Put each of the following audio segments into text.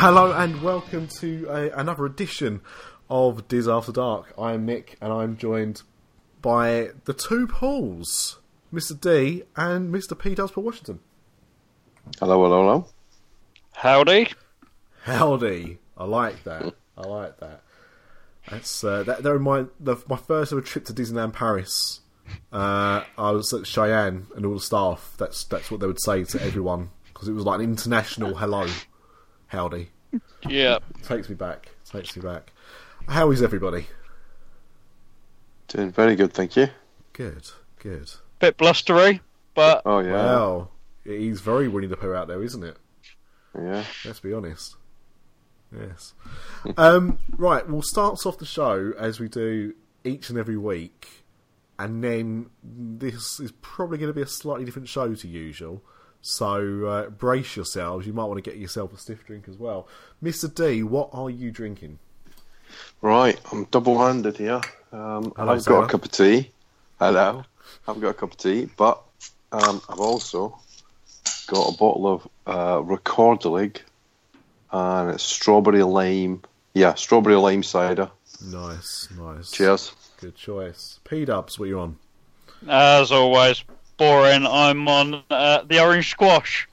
Hello and welcome to a, another edition of Dis After Dark. I am Nick and I'm joined by the two Pauls, Mr. D and Mr. P. Dubs for Washington. Hello, hello, hello. Howdy. Howdy! I like that. I like that. That's uh, that. That reminded the, my first ever trip to Disneyland Paris. Uh, I was at Cheyenne and all the staff. That's that's what they would say to everyone because it was like an international hello, howdy. Yeah. Takes me back. Takes me back. How is everybody? Doing very good, thank you. Good, good. Bit blustery, but Oh yeah, Wow, he's very Winnie the Pooh out there, isn't it? yeah. Let's be honest. Yes. um, right, we'll start off the show as we do each and every week, and then this is probably going to be a slightly different show to usual. So uh, brace yourselves. You might want to get yourself a stiff drink as well. Mr. D, what are you drinking? Right, I'm double-handed here. Um, Hello, I've got a cup of tea. Hello, I've got a cup of tea, but um, I've also got a bottle of uh, Rekorderlig, and it's strawberry lime. Yeah, strawberry lime cider. Nice, nice. Cheers. Good choice. P Dubs, what are you on? as always, boring. I'm on uh, the orange squash.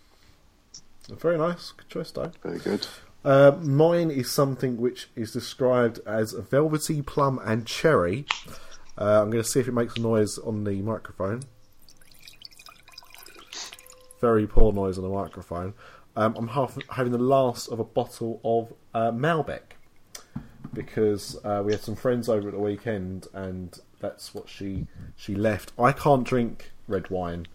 Very nice. Good choice, though. Very good. Uh, mine is something which is described as a velvety plum and cherry. Uh, I'm going to see if it makes a noise on the microphone. Very poor noise on the microphone. Um, I'm half, having the last of a bottle of uh, Malbec because uh, we had some friends over at the weekend, and that's what she she left. I can't drink red wine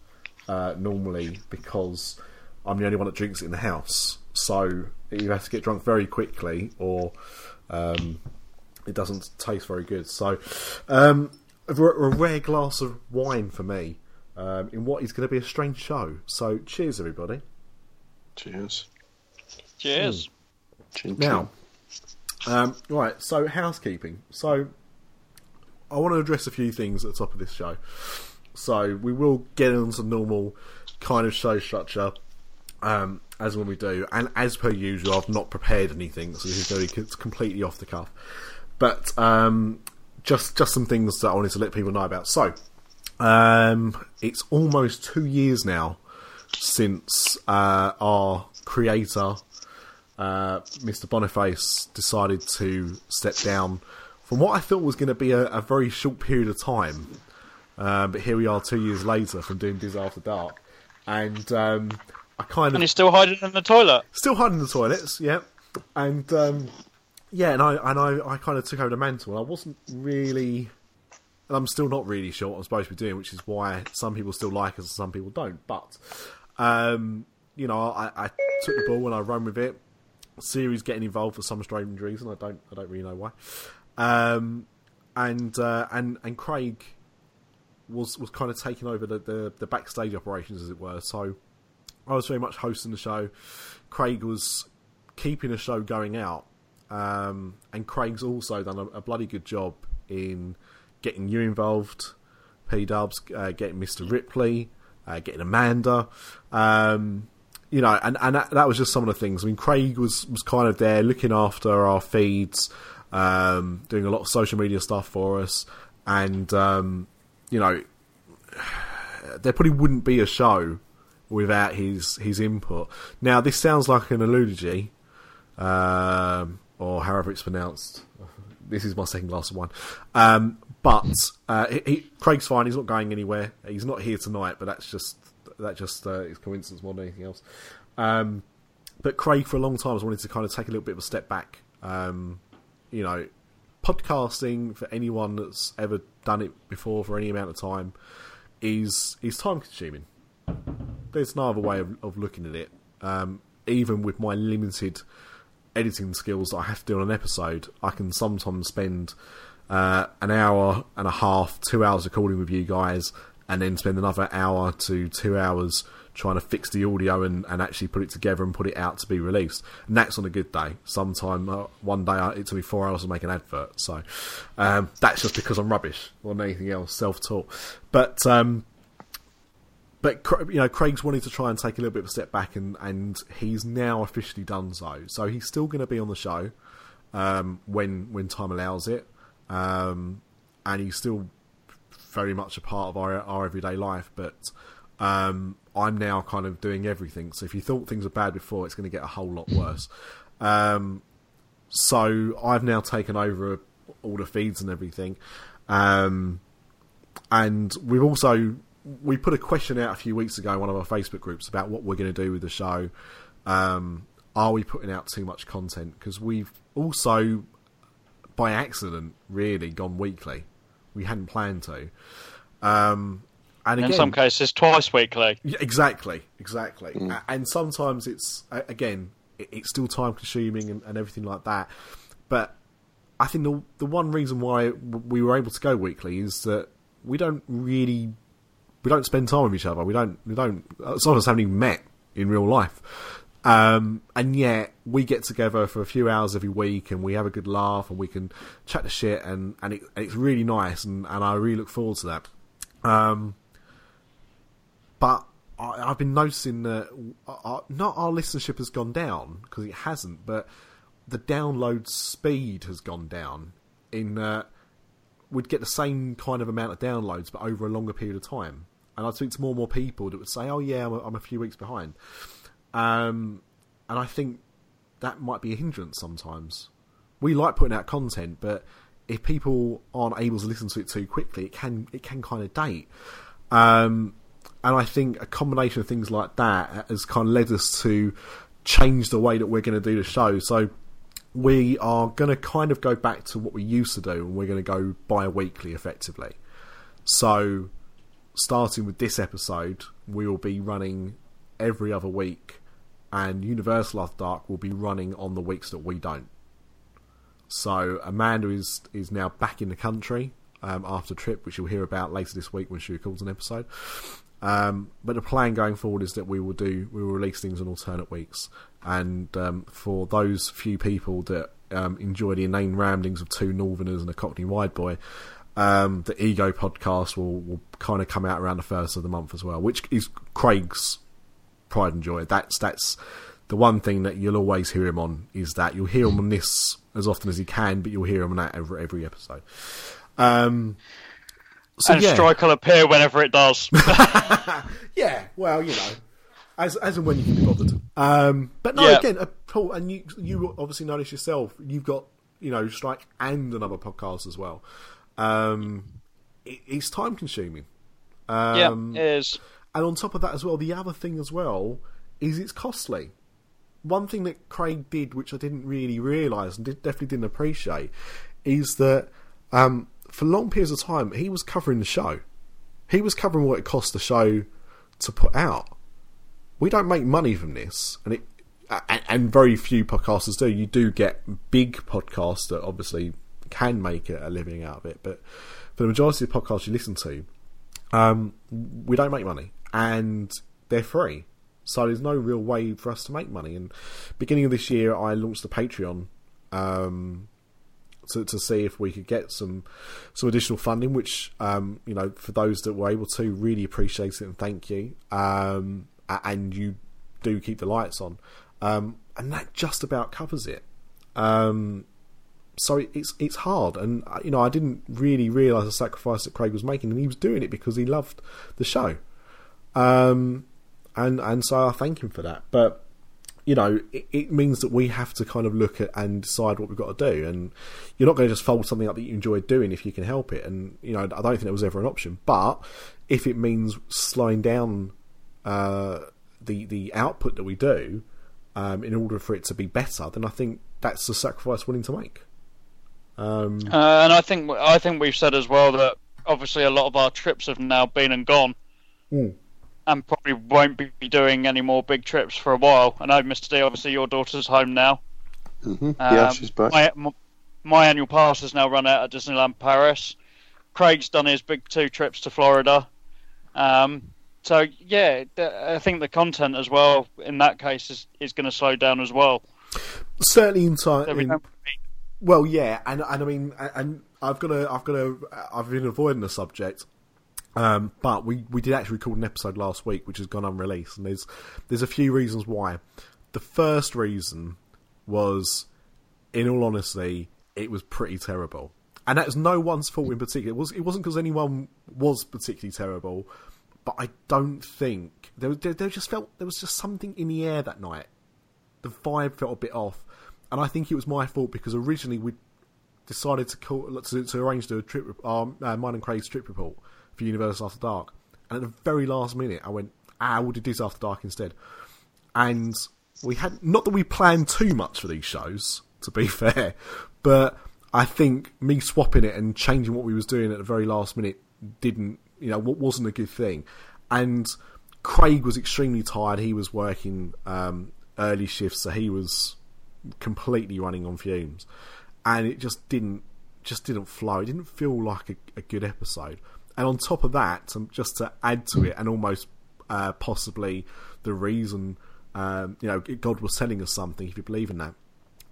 uh, normally because I'm the only one that drinks it in the house. So you have to get drunk very quickly, or um, it doesn't taste very good. So um, a, r- a rare glass of wine for me um, in what is going to be a strange show. So cheers, everybody. Cheers. Cheers. Chin, Now, um, right, so housekeeping. So, I want to address a few things at the top of this show. So, we will get into normal kind of show structure um, as when we do. And as per usual, I've not prepared anything, so this is going to be completely off the cuff. But um, just just some things that I wanted to let people know about. So, um, it's almost two years now since uh, our creator uh, Mr. Boniface decided to step down from what I thought was going to be a, a very short period of time. Uh, but here we are two years later from doing Dis After Dark. And um, I kind of And he's still hiding in the toilet. Still hiding in the toilets, yeah. And um, yeah, and I and I, I kind of took over the mantle. And I wasn't really. And I'm still not really sure what I'm supposed to be doing, which is why some people still like us and some people don't. But, um, you know, I, I took the ball and I run with it. Series getting involved for some strange reason. I don't I don't really know why. Um, and uh, and and Craig was was kind of taking over the, the the backstage operations as it were. So I was very much hosting the show. Craig was keeping the show going out, um, and Craig's also done a, a bloody good job in getting you involved. P Dubs, uh, getting Mr. Ripley, uh, getting Amanda. Um, you know, and, and that, that was just some of the things. I mean, Craig was, was kind of there looking after our feeds, um, doing a lot of social media stuff for us, and um, you know, there probably wouldn't be a show without his his input. Now, this sounds like an eulogy, um, or however it's pronounced. This is my second glass of wine. Um, but uh, he, Craig's fine. He's not going anywhere. He's not here tonight, but that's just that just uh, is coincidence more than anything else. Um, but Craig, for a long time, has wanted to kind of take a little bit of a step back. Um, you know, podcasting for anyone that's ever done it before for any amount of time is is time consuming. There's no other way of, of looking at it. Um, even with my limited editing skills that I have to do on an episode, I can sometimes spend uh, an hour and a half, two hours recording with you guys, and then spend another hour to two hours trying to fix the audio and, and actually put it together and put it out to be released. And that's on a good day. Sometime uh, one day uh, it took me four hours to make an advert. So um, that's just because I'm rubbish than anything else, self taught. But um, but you know, Craig's wanting to try and take a little bit of a step back, and and he's now officially done so. So he's still going to be on the show um, when when time allows it, um, and he's still very much a part of our our everyday life. But um, I'm now kind of doing everything. So if you thought things were bad before, it's going to get a whole lot worse. Um, so I've now taken over all the feeds and everything, um, and we've also we put a question out a few weeks ago in one of our Facebook groups about what we're going to do with the show. Um, are we putting out too much content? Because we've also, by accident, really gone weekly. We hadn't planned to. Um, and again, in some cases, twice weekly. Exactly, exactly. Mm. And sometimes it's again, it's still time consuming and, and everything like that. But I think the the one reason why we were able to go weekly is that we don't really we don't spend time with each other. We don't we don't some of us haven't even met in real life. Um, and yet we get together for a few hours every week and we have a good laugh and we can chat the shit and, and, it, and it's really nice and, and I really look forward to that. Um, but I, have been noticing that our, not our listenership has gone down because it hasn't, but the download speed has gone down. In uh, we'd get the same kind of amount of downloads, but over a longer period of time. And I'd speak to more and more people that would say, "Oh yeah, I'm a, I'm a few weeks behind," um, and I think that might be a hindrance sometimes. We like putting out content, but if people aren't able to listen to it too quickly, it can it can kind of date. Um, and I think a combination of things like that has kind of led us to change the way that we're going to do the show. So we are going to kind of go back to what we used to do, and we're going to go bi-weekly effectively. So starting with this episode, we will be running every other week, and Universal After Dark will be running on the weeks that we don't. So Amanda is is now back in the country um, after trip, which you'll hear about later this week when she records an episode. Um, but the plan going forward is that we will do we will release things on alternate weeks, and um, for those few people that um, enjoy the inane ramblings of two Northerners and a Cockney Wide Boy, um, the Ego podcast will, will kind of come out around the first of the month as well, which is Craig's pride and joy. That's that's the one thing that you'll always hear him on is that you'll hear him on this as often as he can, but you'll hear him on that every every episode. Um, so, and yeah. Strike will appear whenever it does. yeah, well, you know, as as and when you can be bothered. Um, but no, yeah. again, uh, Paul, and you you obviously notice yourself. You've got you know Strike and another podcast as well. Um, it, it's time consuming. Um, yeah, it is. And on top of that, as well, the other thing as well is it's costly. One thing that Craig did, which I didn't really realise and did, definitely didn't appreciate, is that um, for long periods of time, he was covering the show. He was covering what it cost the show to put out. We don't make money from this, and it and very few podcasters do. You do get big podcasts that obviously can make a living out of it, but for the majority of podcasts you listen to, um, we don't make money, and they're free. So there's no real way for us to make money. And beginning of this year, I launched the Patreon um, to, to see if we could get some some additional funding. Which um, you know, for those that were able to, really appreciate it and thank you. Um, and you do keep the lights on, um, and that just about covers it. Um, so it's it's hard, and uh, you know, I didn't really realise the sacrifice that Craig was making, and he was doing it because he loved the show. Um, and and so I thank him for that. But you know, it, it, means that we have to kind of look at and decide what we've got to do. And you're not going to just fold something up that you enjoy doing if you can help it. And, you know, I don't think that was ever an option. But if it means slowing down uh, the the output that we do um, in order for it to be better, then I think that's a sacrifice willing to make. Um, Uh, and I think I think we've said as well that obviously a lot of our trips have now been and gone, Mm. And probably won't be doing any more big trips for a while. I know, Mister D, obviously your daughter's home now. hmm yeah, Um, she's back. My, my, my annual pass has now run out at Disneyland Paris. Craig's done his big two trips to Florida. Um, so yeah, th- I think the content as well in that case is, is going to slow down as well. certainly in time. So we in- Well, yeah, and and I mean, and I've got to, I've got to, I've been avoiding the subject, um, but we we did actually record an episode last week, which has gone unreleased, and there's there's a few reasons why. The first reason was, in all honesty, it was pretty terrible, and that was no one's fault in particular. It was it wasn't because anyone was particularly terrible, but I don't think there, there there just felt there was just something in the air that night the vibe felt a bit off, and I think it was my fault because originally we decided to call to, to arrange the trip, um, uh, mine and Craig's trip report for Universal After Dark, and at the very last minute I went, ah, we'll do this After Dark instead, and we had not that we planned too much for these shows, to be fair, but I think me swapping it and changing what we was doing at the very last minute didn't, you know, what wasn't a good thing, and Craig was extremely tired. He was working um, early shifts, so he was completely running on fumes, and it just didn't just didn't flow. It didn't feel like a, a good episode. And on top of that, just to add to it, and almost uh, possibly the reason, um, you know, God was telling us something, if you believe in that,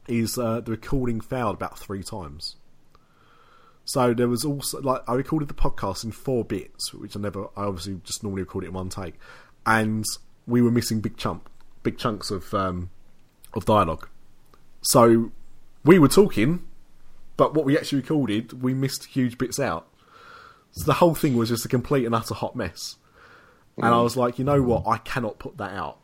is uh, the recording failed about three times. So there was also like I recorded the podcast in four bits, which I never. I obviously just normally record it in one take, and we were missing big chunk, big chunks of um, of dialogue. So we were talking, but what we actually recorded, we missed huge bits out. So the whole thing was just a complete and utter hot mess. And I mm. was like, you know what, I cannot put that out.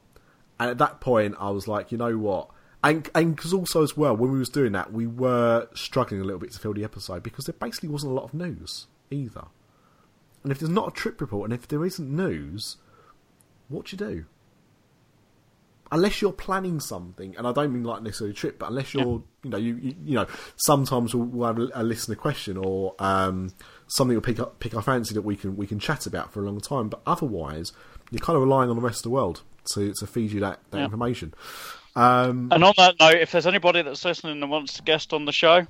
And at that point, I was like, you know what, and and because also as well, when we was doing that, we were struggling a little bit to fill the episode because there basically wasn't a lot of news either. And if there's not a trip report, and if there isn't news, what do you do? Unless you're planning something, and I don't mean like necessarily a trip, but unless you're, you know, you, you you know, sometimes we'll, we'll have a, a listener question or um, something will pick up pick our fancy that we can we can chat about for a long time. But otherwise, you're kind of relying on the rest of the world to to feed you that, that Yeah. information. Um, And on that note, if there's anybody that's listening and wants to guest on the show,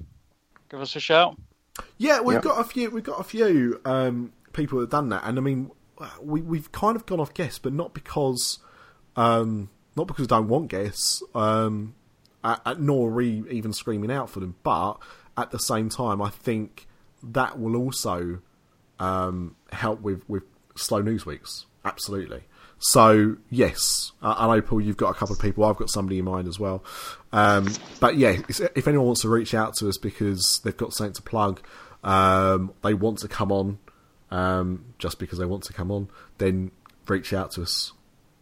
give us a shout. Yeah, we've Yep. got a few. We've got a few um, people that have done that, and I mean, we we've kind of gone off guests, but not because um, not because I don't want guests, um, uh, uh, nor even screaming out for them. But at the same time, I think that will also um, help with with slow news weeks. Absolutely. So yes, I, I know Paul. You've got a couple of people. I've got somebody in mind as well. Um, but yeah, if anyone wants to reach out to us because they've got something to plug, um, they want to come on, um, just because they want to come on, then reach out to us.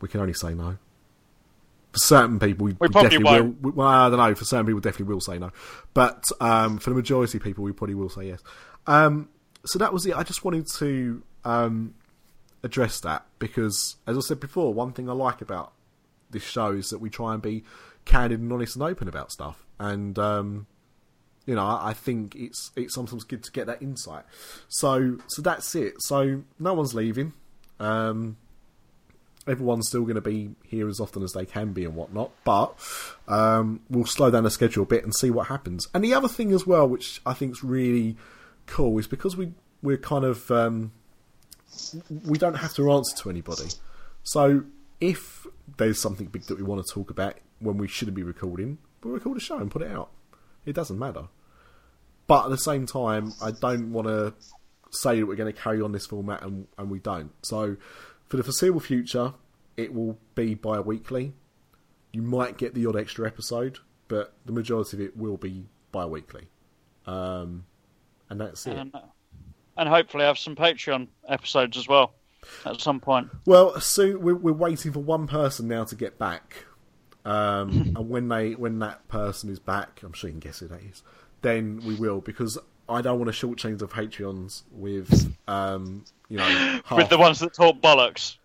We can only say no. For certain people, we, We probably definitely won't. will. Well, I don't know. For certain people, definitely will say no. But um, for the majority of people, we probably will say yes. Um, so that was it. I just wanted to um, address that because, as I said before, one thing I like about this show is that we try and be candid and honest and open about stuff. And um, you know, I, I think it's it's sometimes good to get that insight. So so that's it. So no one's leaving. Um, everyone's still going to be here as often as they can be and whatnot. But um, we'll slow down the schedule a bit and see what happens. And the other thing as well, which I think is really cool, is because we we're kind of um, we don't have to answer to anybody. So if there's something big that we want to talk about when we shouldn't be recording, we'll record a show and put it out. It doesn't matter. But at the same time, I don't want to say that we're going to carry on this format and, and we don't. So for the foreseeable future, it will be bi weekly. You might get the odd extra episode, but the majority of it will be bi weekly. Um, and that's it. And, uh, and hopefully have some Patreon episodes as well at some point. Well, so we're, we're waiting for one person now to get back, um, and when they when that person is back, I'm sure you can guess who that is. Then we will because I don't want to shortchange the Patreons with um, you know half, With the ones that talk bollocks.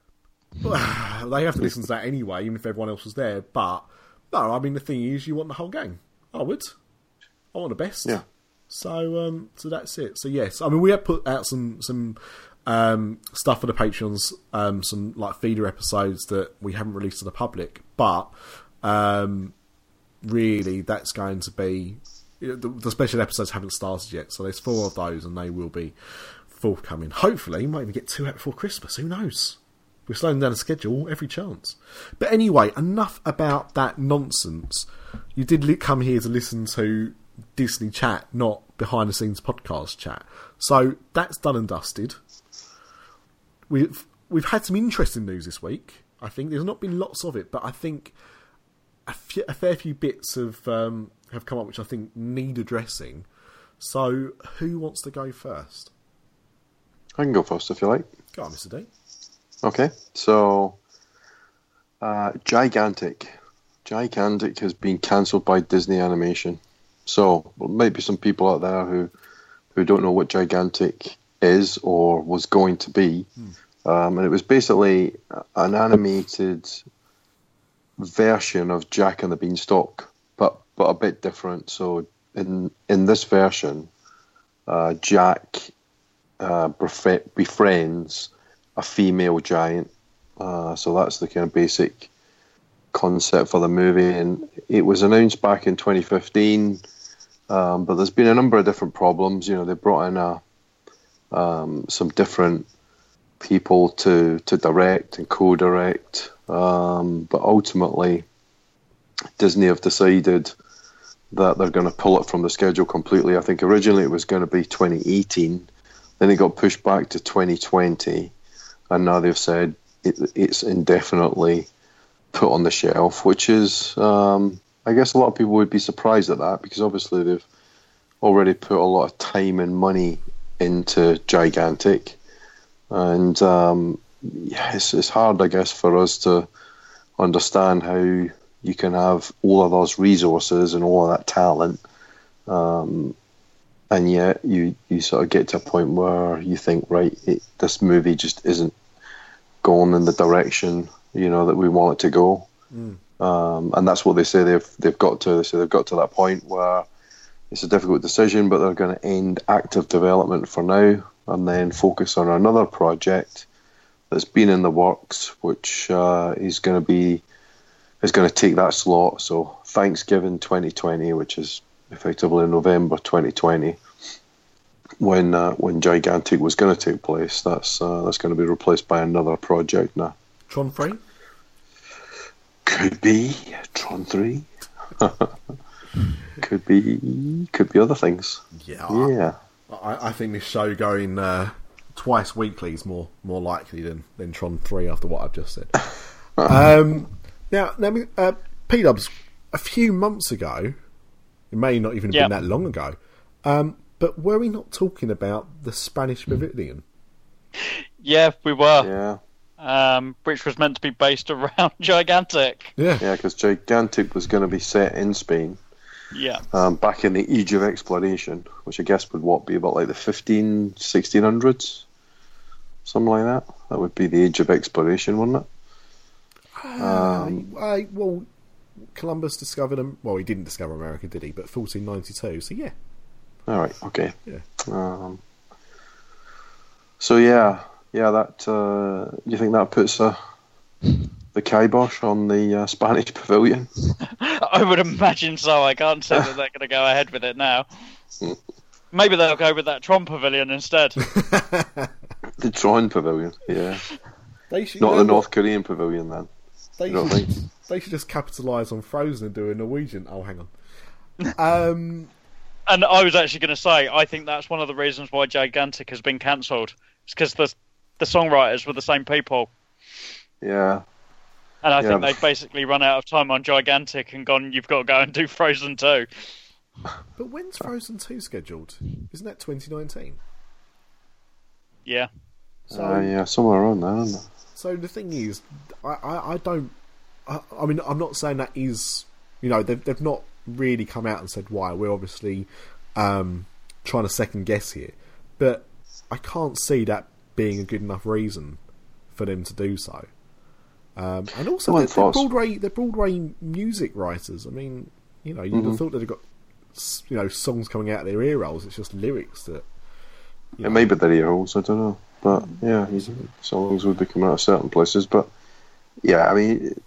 they have to listen to that anyway, even if everyone else was there. But no, I mean the thing is, you want the whole gang. I would. I want the best. Yeah. So um, so that's it. So yes, I mean we have put out some some um, stuff for the Patreons, um, some like feeder episodes that we haven't released to the public, but um, really that's going to be the, the special episodes haven't started yet, so there's four of those and they will be forthcoming. Hopefully, might even get two out before Christmas. Who knows? We're slowing down the schedule every chance. But anyway, enough about that nonsense. You did come here to listen to Disney chat, not behind the scenes podcast chat. So that's done and dusted. We've we've had some interesting news this week. I think there's not been lots of it, but I think a, fair few bits have um, have come up which I think need addressing. So who wants to go first? I can go first if you like. Go on, Mr. D. Okay, so uh, Gigantic. Gigantic has been cancelled by Disney Animation. So there might be some people out there who who don't know what Gigantic is or was going to be. Um, and it was basically an animated version of Jack and the Beanstalk, but but a bit different. So in in this version, uh, Jack uh, befri- befriends a female giant. Uh, so that's the kind of basic concept for the movie, and it was announced back in 2015. Um, but there's been a number of different problems. You know, they brought in a, um, some different people to to direct and co-direct, um, but ultimately, Disney have decided that they're going to pull it from the schedule completely. I think originally it was going to be 2018, then it got pushed back to 2020, and now they've said it, it's indefinitely put on the shelf, which is, um, I guess, a lot of people would be surprised at that because obviously they've already put a lot of time and money into Gigantic, and um, yeah, it's, it's hard, I guess, for us to understand how you can have all of those resources and all of that talent, um, and yet you you sort of get to a point where you think, right, it, this movie just isn't going in the direction you know that we want it to go, um, and that's what they say they've they've got to. They say they've got to that point where it's a difficult decision, but they're going to end active development for now and then focus on another project that's been in the works, which uh, is going to be is going to take that slot. So Thanksgiving 2020, which is effectively in November 2020, when uh, when Gigantic was going to take place, that's uh, that's going to be replaced by another project now. Tron Three Could be Tron Three. could be could be other things. Yeah. Yeah. I, I think this show going uh, twice weekly is more more likely than, than Tron Three after what I've just said. um, now, now, uh, P Dubs, a few months ago, it may not even have Yeah. been that long ago, um, but were we not talking about the Spanish Pavilion? Yeah, we were. Yeah. Um, which was meant to be based around Gigantic. Yeah, Yeah, because Gigantic was going to be set in Spain, Yeah. um, back in the Age of Exploration, which I guess would what be about like the 15, 1600s, something like that. That would be the Age of Exploration, wouldn't it? Um, I, well, Columbus discovered them. Well, he didn't discover America, did he? But 1492. So yeah, All right, okay. Yeah. Um, so yeah, yeah. That uh, do you think that puts uh, the kibosh on the uh, Spanish Pavilion? I would imagine so. I can't say that they're going to go ahead with it now. Maybe they'll go with that Tron Pavilion instead. The Tron Pavilion, yeah, they should not you the North? Korean Pavilion then. They You don't should, think? They should just capitalise on Frozen and do a Norwegian. Oh, hang on. Um, and I was actually going to say, I think that's one of the reasons why Gigantic has been cancelled. It's because the the songwriters were the same people, Yeah, and I Yeah. think they've basically run out of time on Gigantic and gone. You've got to go and do Frozen too. but when's Frozen two scheduled? Isn't that 2019? Yeah. So, uh, yeah, somewhere around there, isn't it? so the thing is, I, I, I don't. I, I mean, I'm not saying that is. You know, they've they've not really come out and said why. We're obviously um, trying to second guess here, but I can't see that being a good enough reason for them to do so. Um, and also, Well, they're, they're. Broadway, they're Broadway music writers. I mean, you know, you'd Mm-hmm. have thought they'd have got you know songs coming out of their ear rolls. It's just lyrics that It may be the ear holes, I don't know. But yeah, songs would be coming out of certain places. But yeah, I mean,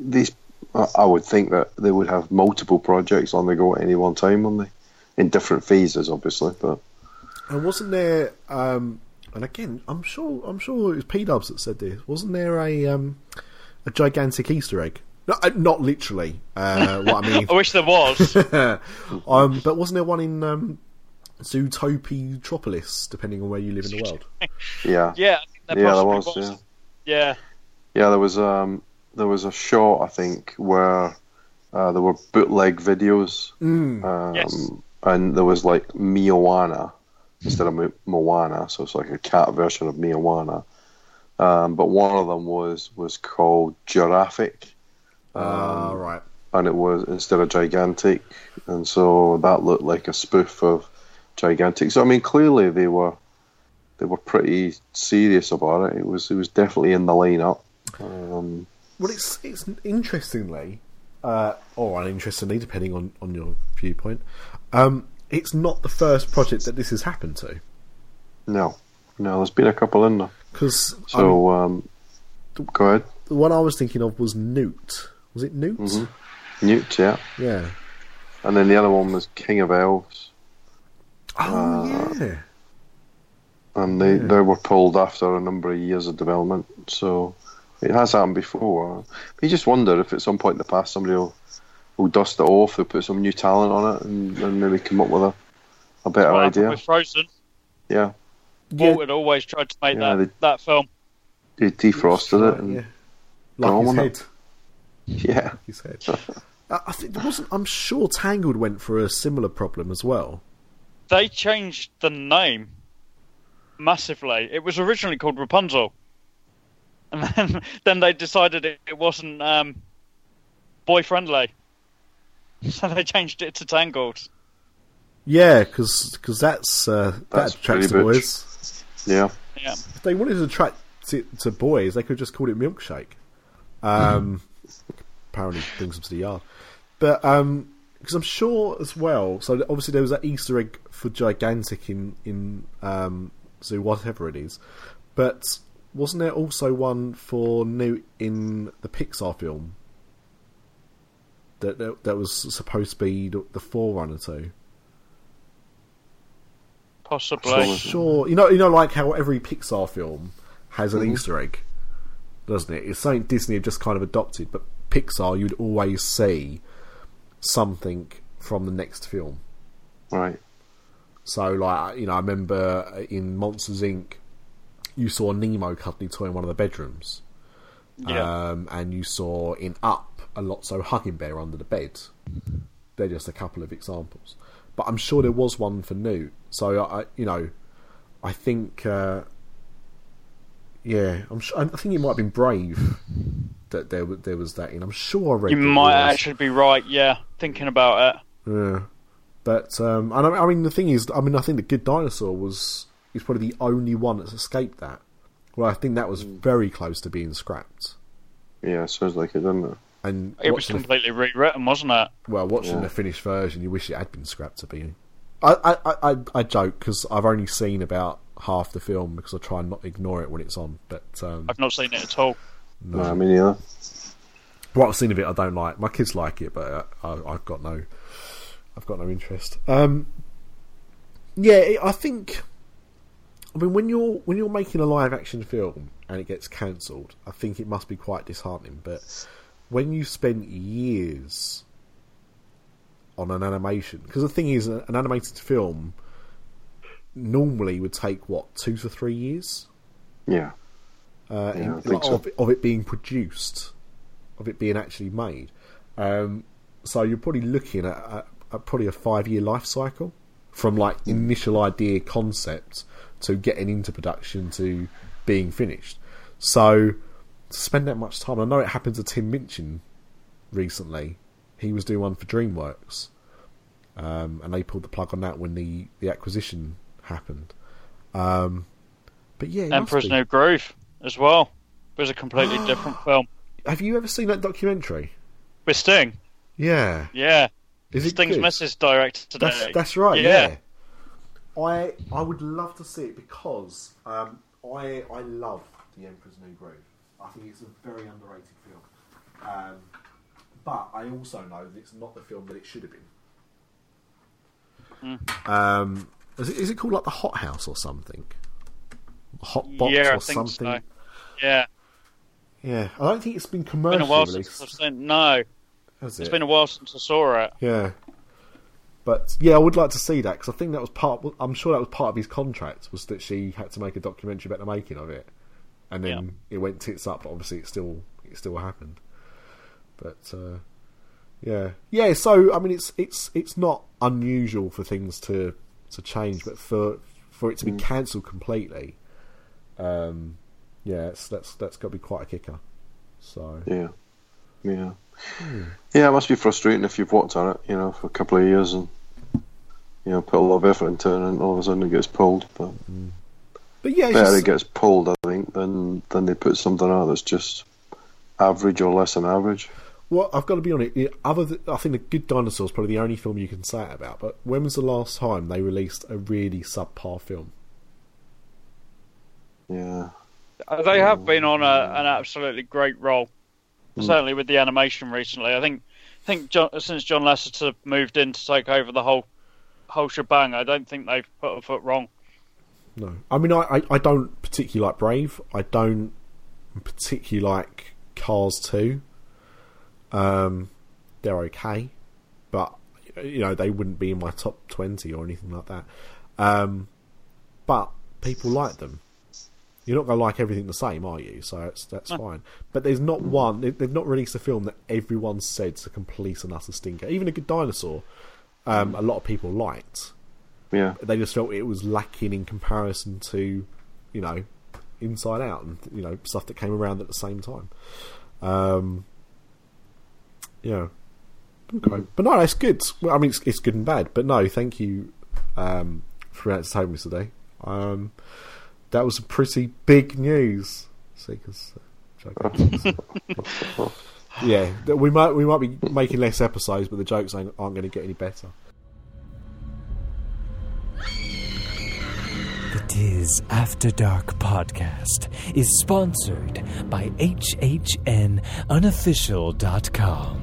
these I I would think that they would have multiple projects on the go at any one time, wouldn't they? In different phases, obviously. But And wasn't there? Um, and again, I'm sure. I'm sure it was P Dubs that said this. Wasn't there a um, a gigantic Easter egg? No, uh, not literally. Uh, what I mean, I wish there was. um, but wasn't there one in um, Zootopia depending on where you live in the world? yeah, yeah, I think there yeah, there was. was. Yeah. Yeah. Yeah, there was um there was a shot I think where uh, there were bootleg videos, um, Yes. and there was like Moana instead of Mo- Moana, so it's like a cat version of Moana. Um, but one of them was was called Giraffic, Ah, right. and it was instead of gigantic, and so that looked like a spoof of gigantic. So I mean, clearly they were they were pretty serious about it. It was it was definitely in the lineup. Um, Well, it's it's interestingly, uh, or uninterestingly, depending on, on your viewpoint, um, it's not the first project that this has happened to. no, no, there's been a couple in there. Because So um, go ahead, the one I was thinking of was Newt. Was it Newt? Newt, yeah, Yeah. and then the other one was King of Elves, Oh yeah. and they they were pulled after a number of years of development. So it has happened before. But you just wonder if at some point in the past somebody will, will dust it off, they'll put some new talent on it, and, and maybe come up with a a better What happened idea. with Frozen? Yeah, Yeah. Walt had always tried to make Yeah, that, they- that film. they defrosted it, and yeah. Like Go his on, head. yeah, His head. I I think there wasn't. I'm sure Tangled went for a similar problem as well. They changed the name massively. It was originally called Rapunzel, and then then they decided it, it wasn't um, boy friendly, so they changed it to Tangled. Yeah, because that's uh, that attracts the boys. yeah. Yeah, If they wanted to attract it to boys, they could just call it milkshake. Um, apparently, brings them to the yard. But because I'm sure as well. So obviously there was that Easter egg for gigantic in in um, Zoo, whatever it is. But wasn't there also one for Newt in the Pixar film? That that, that was supposed to be the, the forerunner to. possibly. Sure, you know, you know, like how every Pixar film has an mm-hmm. Easter egg, doesn't it? It's something Disney have just kind of adopted, but Pixar, you'd always see something from the next film. Right. So, like, you know, I remember in Monsters Inc., you saw Nemo cuddly toy in one of the bedrooms, Yeah, um, and you saw in Up a Lotso hugging bear under the bed. They're just a couple of examples, but I'm sure there was one for Newt. So I, you know, I think, uh, yeah, I'm sure. I think it might have been Brave that there there was that in. I'm sure I read. you might actually be right. Yeah, thinking about it. Yeah. But um, and I, I mean the thing is, I mean I think the Good Dinosaur was is probably the only one that's escaped that. Well, I think that was very close to being scrapped. Yeah, it sounds like it, doesn't it? And It was watching the, completely rewritten, wasn't it? well, watching Yeah. the finished version, you wish it had been scrapped to be. I I I, I, I joke because I've only seen about half the film because I try and not ignore it when it's on. But um, I've not seen it at all. No, I mean, neither. what I've seen of it, I don't like. My kids like it, but I, I, I've got no, I've got no interest. Um, yeah, I think. I mean, when you're when you're making a live action film and it gets cancelled, I think it must be quite disheartening. But when you spend years on an animation, because the thing is, an animated film normally would take what two to three years Yeah. uh, Yeah, in- think so. of, of it being produced, of it being actually made. Um, so you're probably looking at, at, at probably a five year life cycle from like Hmm. initial idea concept to getting into production to being finished. So to spend that much time, I know it happened to Tim Minchin recently. He was doing one for DreamWorks, um, and they pulled the plug on that when the, the acquisition happened. Um, but yeah, Emperor's. New Groove as well it was a completely different film. Have you ever seen that documentary? With Sting, Yeah. yeah. Is it Sting's good? missus directed today. That's, that's right. Yeah. Yeah. I I would love to see it because um, I I love The Emperor's New Groove. I think it's a very underrated film. Um, but I also know that it's not the film that it should have been. Um, is it, is it called like the Hot House or something? Hot Box yeah, or something? so. Yeah, Yeah, I don't think it's been commercially. been commercially a while released. since I've seen. No, has it's it? been a while since I saw it. Yeah. But yeah, I would like to see that because I think that was part. I'm sure that was part of his contract was that she had to make a documentary about the making of it, and then it went tits up. But obviously, it still it still happened. But uh, yeah, yeah. So I mean, it's it's it's not unusual for things to to change, but for for it to be cancelled completely, um, yeah, it's, that's that's got to be quite a kicker. So Yeah, yeah, yeah. It must be frustrating if you've worked on it, you know, for a couple of years and you know put a lot of effort into it, and all of a sudden it gets pulled. But but yeah, better just- it gets pulled, I think, than than they put something out that's just average or less than average. Well, I've got to be honest. Other, th- I think the Good Dinosaur is probably the only film you can say it about. But when was the last time they released a really subpar film? Yeah, Uh, They have been on a, an absolutely great roll, certainly with the animation recently. I think, I think John, since John Lasseter moved in to take over the whole whole shebang, I don't think they've put a foot wrong. No, I mean, I, I, I don't particularly like Brave. I don't particularly like Cars Two. Um, they're okay, but you know they wouldn't be in my top twenty or anything like that. Um, but people like them. You're not going to like everything the same, are you? So that's that's fine. But there's not one. they- They've not released a film that everyone said's a complete and utter stinker. Even a good dinosaur, um, a lot of people liked yeah, they just felt it was lacking in comparison to, you know, Inside Out and you know stuff that came around at the same time. Um, yeah, okay, but no, it's good. Well, I mean, it's, it's good and bad, but no, thank you um, for entertaining me today. Um, that was pretty big news. See, 'cause, uh. yeah, we might we might be making less episodes, but the jokes aren't, aren't going to get any better. The Dis After Dark podcast is sponsored by HHNUnofficial.com,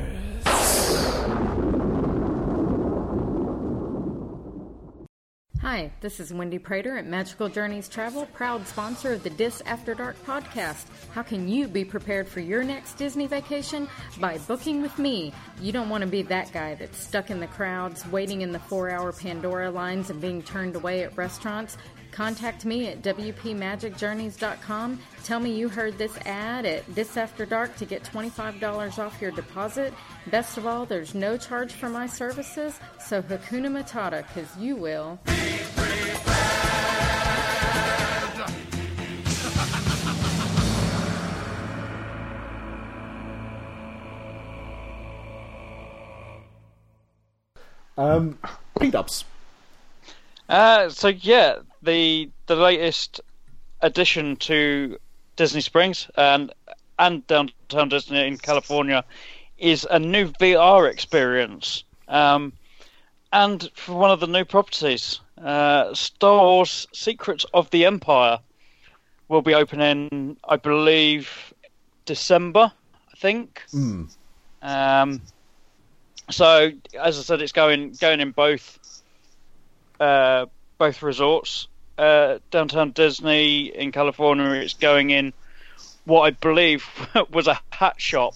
Hi, this is Wendy Prater at Magical Journeys Travel, proud sponsor of the Dis After Dark podcast. How can you be prepared for your next Disney vacation? By booking with me. You don't want to be that guy that's stuck in the crowds, waiting in the four hour Pandora lines, and being turned away at restaurants. Contact me at WPMagicJourneys.com. Tell me you heard this ad at Dis After Dark to get $25 off your deposit. Best of all, there's no charge for my services, so Hakuna Matata, because you will. Um, P Dubs. Uh, so yeah, the the latest addition to Disney Springs and and downtown Disney in California is a new VR experience. Um, and for one of the new properties, uh, Star Wars: Secrets of the Empire will be opening, I believe, December. I think. Um, so as I said, it's going going in both uh, both resorts. Uh, downtown Disney in California, it's going in what I believe was a hat shop,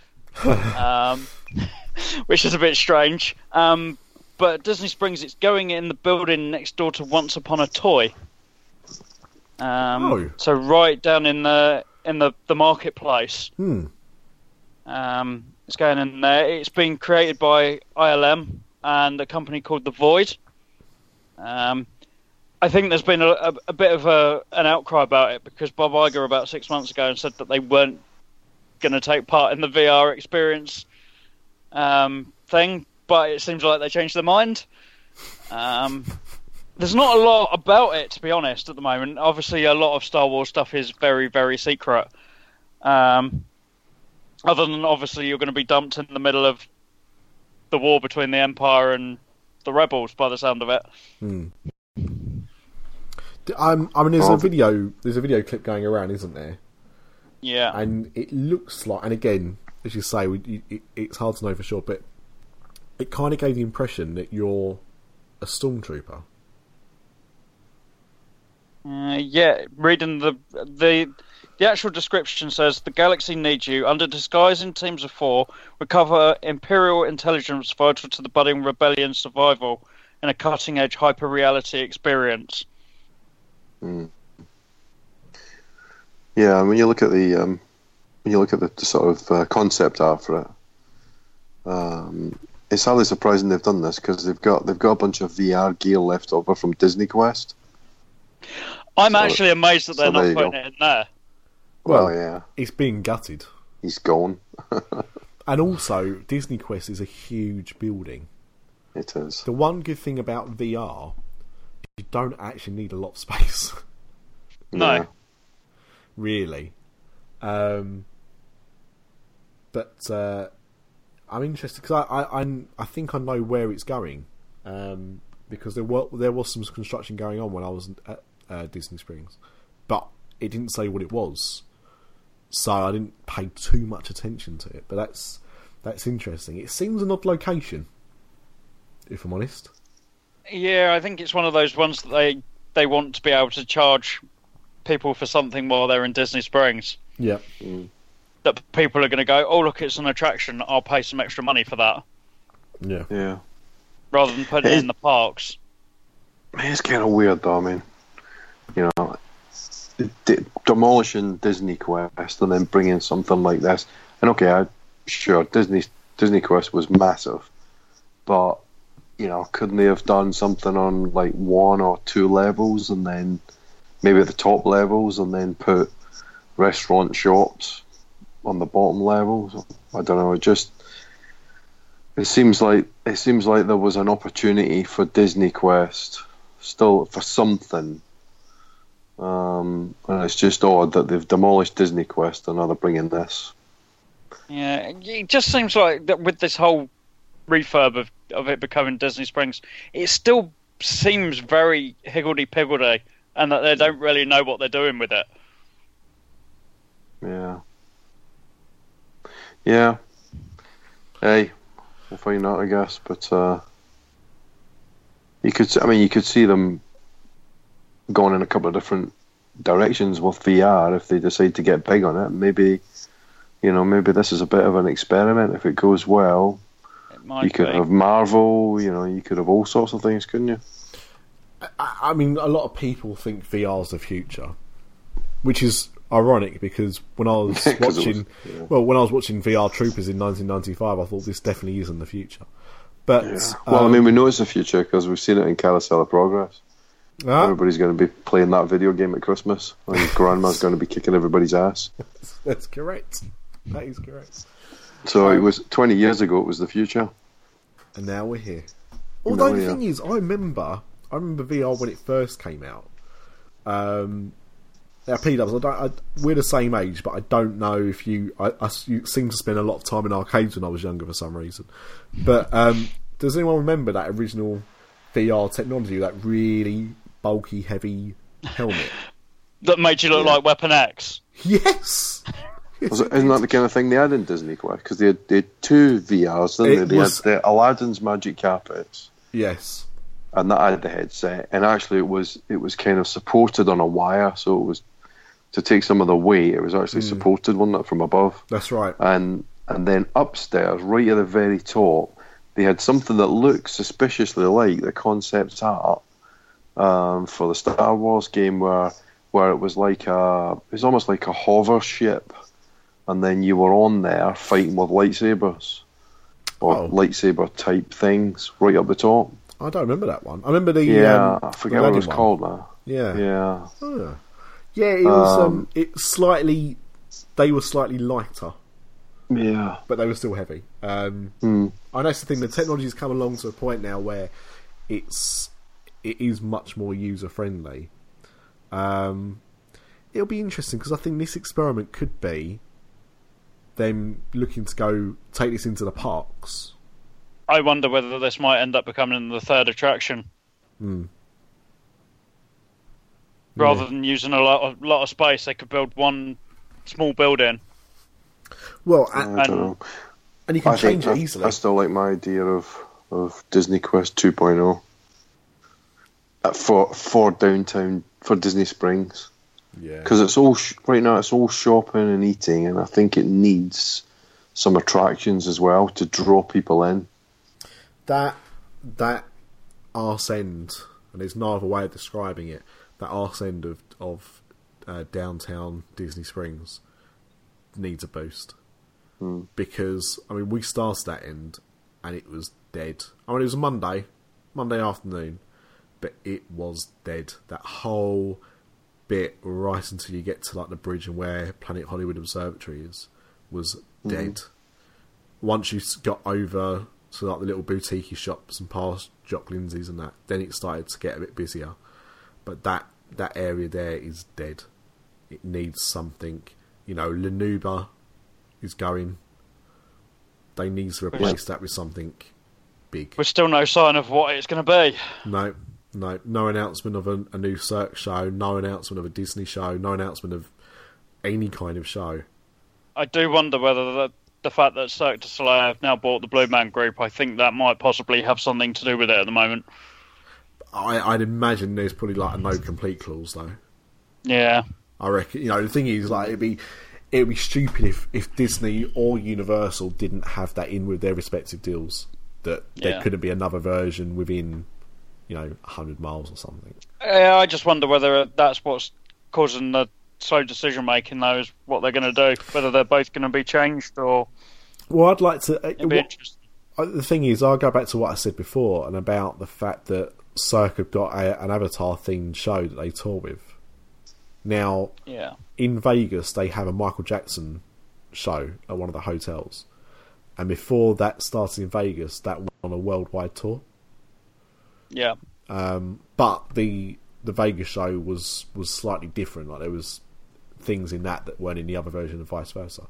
um, which is a bit strange. Um, but Disney Springs, it's going in the building next door to Once Upon a Toy. Um, Oh. So right down in the in the, the marketplace. Hmm. Um, It's going in there. It's been created by ILM and a company called The Void. Um, I think there's been a, a, a bit of a, an outcry about it because Bob Iger about six months ago and said that they weren't going to take part in the VR experience um, thing, but it seems like they changed their mind. Um, there's not a lot about it, to be honest, at the moment. Obviously, a lot of Star Wars stuff is very, very secret. Um, other than obviously, you're going to be dumped in the middle of the war between the Empire and the Rebels, by the sound of it. Um, I mean, there's a video. There's a video clip going around, isn't there? Yeah. And it looks like, and again, as you say, we, it, it's hard to know for sure, but it kind of gave the impression that you're a stormtrooper. Uh, yeah, reading the the the actual description says the galaxy needs you. Under disguise in teams of four, recover imperial intelligence vital to the budding rebellion survival in a cutting edge hyper reality experience. Yeah, and when you look at the um, when you look at the, the sort of uh, concept art for it, um, it's hardly surprising they've done this because they've got they've got a bunch of VR gear left over from Disney Quest. I'm So- actually amazed that they're so not you putting go. it in there. Well, Well, yeah, It's being gutted. he's gone. And also, Disney Quest is a huge building. It is. The one good thing about VR, you don't actually need a lot of space, No. Yeah. really. Um, but uh, I'm interested because I, I I'm, I think I know where it's going um, because there were there was some construction going on when I was at uh, Disney Springs, but it didn't say what it was, so I didn't pay too much attention to it. But that's that's interesting. It seems an odd location, if I'm honest. Yeah, I think it's one of those ones that they they want to be able to charge people for something while they're in Disney Springs. Yeah. Mm. That people are going to go, oh look, it's an attraction. I'll pay some extra money for that, Yeah. Yeah. rather than putting it in the parks. Man, it's kind of weird though. I mean, you know, d- demolishing Disney Quest and then bringing something like this. And okay, I, sure, Disney Disney Quest was massive, but you know, couldn't they have done something on like one or two levels and then maybe the top levels and then put restaurant shops on the bottom levels? I don't know. It just it seems like it seems like there was an opportunity for Disney Quest still for something. Um, and it's just odd that they've demolished Disney Quest and now they're bringing this. Yeah, it just seems like that with this whole refurb of, of it becoming Disney Springs, it still seems very higgledy piggledy, and that they don't really know what they're doing with it. Yeah. Yeah. Hey, we'll find out, I guess. But uh, you could, I mean, you could see them going in a couple of different directions with VR if they decide to get big on it. Maybe, you know, maybe this is a bit of an experiment. If it goes well, might you could be. have Marvel. You know, you could have all sorts of things, couldn't you? I, I mean, a lot of people think VR's the future, which is ironic because when I was 'Cause it was- watching, yeah. well, when I was watching VR Troopers in 1995, I thought this definitely is in the future. But Well, I um, mean, we know it's the future because we've seen it in Carousel of Progress. ah, Everybody's going to be playing that video game at Christmas, and Grandma's going to be kicking everybody's ass. that's correct. That is correct. So it was 20 years ago. It was the future. And now we're here. Although the thing is, I remember, I remember VR when it first came out. Um, now, P Dubs, I don't, I, we're the same age, but I don't know if you. I you seem to spend a lot of time in arcades when I was younger for some reason. But um, does anyone remember that original VR technology, that really bulky, heavy helmet? that made you look like Weapon X. yes. Was it, isn't that the kind of thing they had in Disney Quest? Because they had, they had two VRs, didn't It they? They was- had the Aladdin's Magic Carpets, Yes. and that had the headset. And actually, it was it was kind of supported on a wire, so it was to take some of the weight. It was actually supported, wasn't it, from above? That's right. and and then upstairs, right at the very top, they had something that looked suspiciously like the concept art um, for the Star Wars game, where where it was like a it was almost like a hover ship and then you were on there fighting with lightsabers or Oh. lightsaber type things right up the top. I don't remember that one. I remember the Yeah, um, I forget what it was one. called now. Yeah, Yeah, Oh. yeah. It was. Um, Um, it slightly. They were slightly lighter, yeah. but they were still heavy. Um, Hmm. I know that's the thing. The technology's come along to a point now where it's it is much more user friendly. Um, it'll be interesting because I think this experiment could be them looking to go take this into the parks. I wonder whether this might end up becoming the third attraction. Hmm. Rather than using a lot of, lot of space, they could build one small building. Well, I and, don't And- know. and you can I change it I, easily. I still like my idea of of Disney Quest 2.0 Uh, for for downtown for Disney Springs yeah, because it's all sh- right now. It's all shopping and eating, and I think it needs some attractions as well to draw people in. that that arse end, and there's no other way of describing it. That arse end of of uh, downtown Disney Springs needs a boost because I mean we started that end and it was dead. I mean it was a Monday, Monday afternoon, but it was dead. That whole bit right until you get to like the bridge and where Planet Hollywood Observatory is was mm-hmm. dead once you got over to like the little boutique shops and past Jock Lindsey's and that, then it started to get a bit busier. But that that area there is dead. It needs something. You know, La Nouba is going. They need to replace that with something big. With still no sign of what it's going to be. No, no, no announcement of a, a new Cirque show. No announcement of a Disney show. No announcement of any kind of show. I do wonder whether the, the fact that Cirque du Soleil have now bought the Blue Man Group, I think that might possibly have something to do with it at the moment. I, I'd imagine there's probably like a no complete clause though. Yeah, I reckon you know the thing is like it'd be it'd be stupid if, if Disney or Universal didn't have that in with their respective deals that there Yeah. couldn't be another version within you know hundred miles or something. Yeah, I just wonder whether that's what's causing the slow decision making. Though is what they're going to do. Whether they're both going to be changed or Well, I'd like to. Uh, it'd be what- interesting. uh, the thing is, I'll go back to what I said before and about the fact that Cirque have got a, an Avatar themed show that they tour with. Now, Yeah, in Vegas, they have a Michael Jackson show at one of the hotels, and before that started in Vegas, that went on a worldwide tour. Yeah, but the the Vegas show was was slightly different. Like there was things in that that weren't in the other version, and vice versa.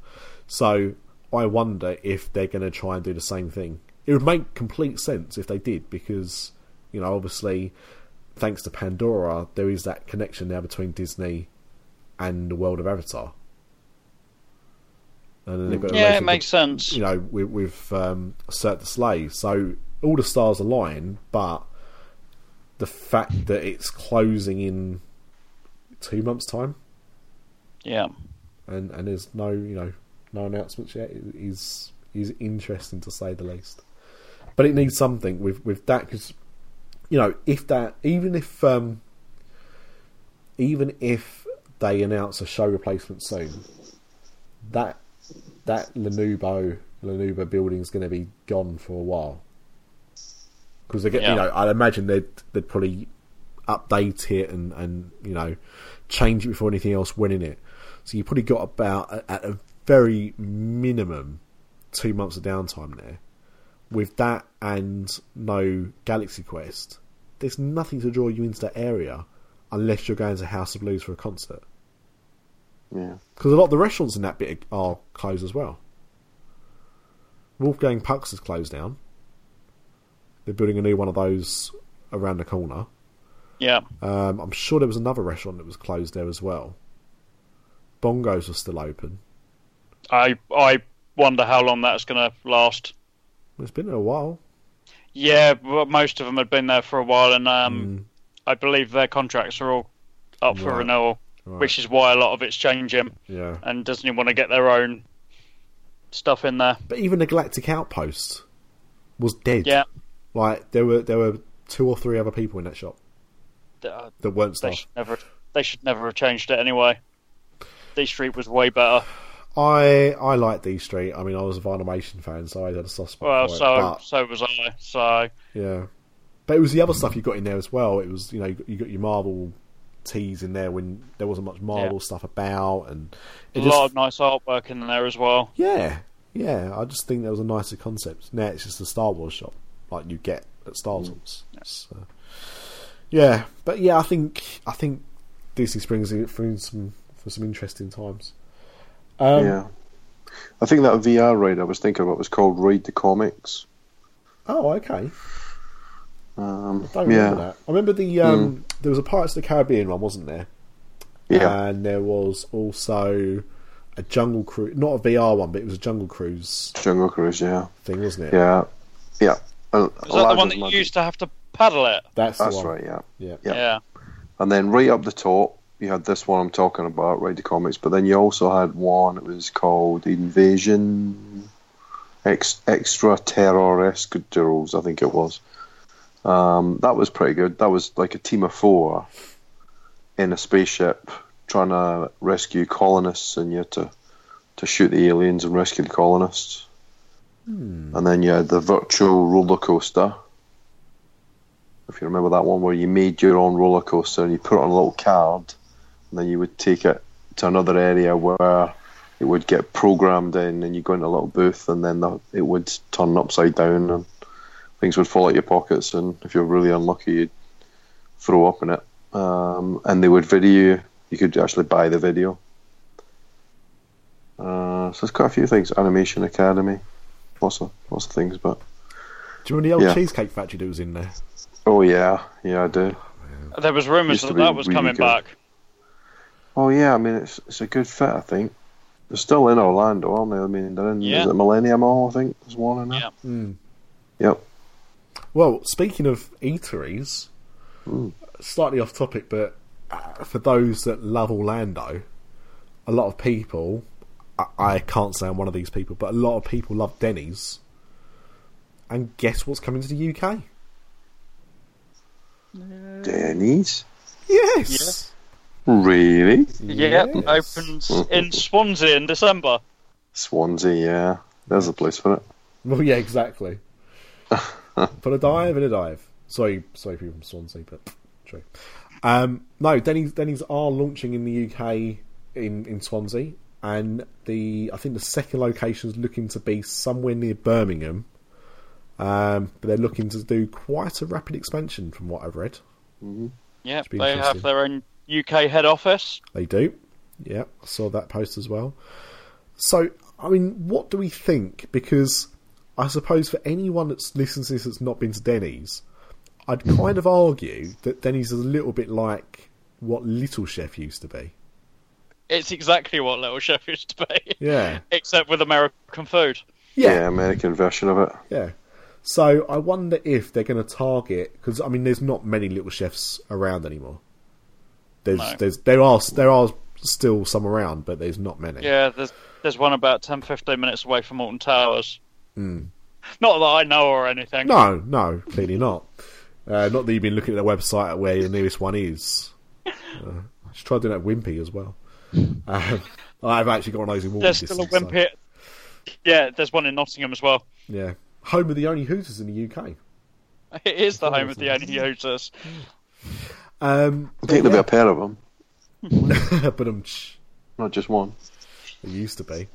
So I wonder if they're going to try and do the same thing. It would make complete sense if they did, because you know, obviously, thanks to Pandora, there is that connection now between Disney and the world of Avatar. And then yeah. It makes sense. you know, with, with um, Cirque du Soleil. So all the stars align, but the fact that it's closing in two months' time. Yeah, and, and there's no, you know, no announcements yet is is interesting to say the least. But it needs something with with that because, you know, if that even if um, even if they announce a show replacement soon, that that La Nouba Lanuba building's going to be gone for a while because they get Yeah. you know I'd imagine they'd they'd probably update it and and you know change it before anything else went in it. So you probably got about at- at a very minimum two months of downtime there. With that and no Galaxy Quest, there's nothing to draw you into that area unless you're going to House of Blues for a concert. Yeah. Because a lot of the restaurants in that bit are closed as well. Wolfgang Puck's is closed down. They're building a new one of those around the corner. yeah. Um, I'm sure there was another restaurant that was closed there as well. Bongos are still open. I I wonder how long that's going to last. It's been a while. Yeah, but most of them had been there for a while, and um, Mm. I believe their contracts are all up for Right. renewal, Right. which is why a lot of it's changing. Yeah. And Disney want to get their own stuff in there. But even the Galactic Outpost was dead. Yeah, Like there were there were two or three other people in that shop uh, that weren't they staff. should never they should never have changed it anyway. D Street was way better. I I like D Street. I mean, I was a Vinylmation fan, so I had a soft spot Well, for it. so but- so was I. So Yeah, but it was the other stuff you got in there as well. It was you know you got your Marvel teas in there when there wasn't much Marvel Yeah. stuff about, and a it lot of nice artwork in there as well. yeah yeah. I just think that was a nicer concept. Now it's just a Star Wars shop like you get at Star Mm. Wars. So, yeah, but yeah, I think I think Disney Springs is through some for some interesting times. Um, yeah. I think that VR ride I was thinking about was called Ride the Comics. Oh, okay. Um, Don't yeah, remember that. I remember the um, there was a Pirates of the Caribbean one, wasn't there? yeah, And there was also a Jungle Cruise, not a VR one, but it was a Jungle Cruise Jungle Cruise. Yeah, thing, wasn't it? yeah, yeah. And Was that the one that you used to have to paddle it? That's, That's the one. right. Yeah. Yeah. Yeah. Yeah. And then right up the top, you had this one I'm talking about, Ride the Comics. But then you also had one. It was called Invasion Ex- Extraterrestrials, I think it was. Um, that was pretty good. That was like a team of four in a spaceship trying to rescue colonists, and you had to to shoot the aliens and rescue the colonists. And then you had the virtual roller coaster. If you remember that one where you made your own roller coaster and you put it on a little card, and then you would take it to another area where it would get programmed in, and you go into a little booth, and then the, it would turn upside down, and things would fall out of your pockets, and if you're really unlucky, you'd throw up in it. Um, and they would video you. You could actually buy the video. Uh, so there's quite a few things. Animation Academy, lots of lots of things. But Do you remember the old Yeah. Cheesecake Factory that was in there? oh yeah, yeah, I do. There was rumours that that was really coming good. back. Oh yeah, I mean it's it's a good fit. I think they're still in Orlando, aren't they? I mean they're in Yeah. is it Millennium Mall? I think there's one in there. Yeah. Hmm. Yep. Well, speaking of eateries, slightly off topic, but uh, for those that love Orlando, a lot of people, I, I can't say I'm one of these people, but a lot of people love Denny's. And guess what's coming to the UK? Denny's. Yes. Really? Yep, Yes. opens in Swansea in December. Swansea. Yeah, there's a place for it. Well, yeah, exactly. Put a dive and a dive. Sorry, sorry, people from Swansea, but true. Um, no, Denny's Denny's are launching in the UK in in Swansea, and the I think the second location is looking to be somewhere near Birmingham. Um, but they're looking to do quite a rapid expansion, from what I've read. Yep, Should be they have their own UK head office. They do. Yeah, I saw that post as well. So, I mean, what do we think? Because I suppose for anyone that's listened to this that's not been to Denny's, I'd kind of argue that Denny's is a little bit like what Little Chef used to be. It's exactly what Little Chef used to be. Yeah. Except with American food. Yeah, American version of it. Yeah. So I wonder if they're going to target because I mean, there's not many little chefs around anymore. There's, No. there's, there are, there are still some around, but there's not many. Yeah, there's there's one about 10, 15 minutes away from Alton Towers. Not that I know or anything. No, no, clearly not. Uh, not that you've been looking at the website at where your nearest one is. Uh, I should try doing that at Wimpy as well. Um, I've actually got one of those in walking There's still a distance, so- Yeah, there's one in Nottingham as well. Yeah, home of the only Hooters in the UK. It is the home of the only Hooters. Um, I think there'll be a pair of them, but um, not just one. it used to be.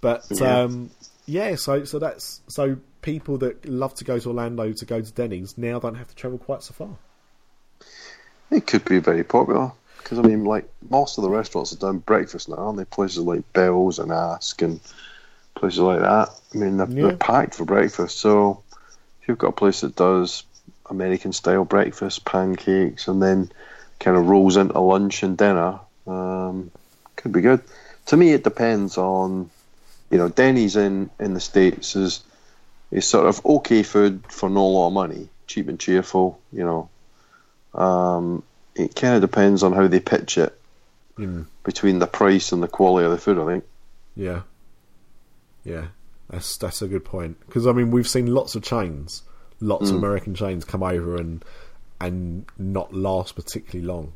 But Yeah. um, yeah, so so that's so people that love to go to Orlando to go to Denny's now don't have to travel quite so far. It could be very popular because I mean, like most of the restaurants are doing breakfast now, aren't they? Places like Bell's and Ask and places like that. I mean, they're, Yeah. they're packed for breakfast. So if you've got a place that does American style breakfast, pancakes, and then kind of rolls into lunch and dinner, um, could be good. To me, it depends on you know Denny's in in the states is is sort of okay food for no lot of money, cheap and cheerful. You know, um, it kind of depends on how they pitch it Mm. between the price and the quality of the food. I think. Yeah, yeah, that's that's a good point because I mean we've seen lots of chains, lots of American chains come over and and not last particularly long.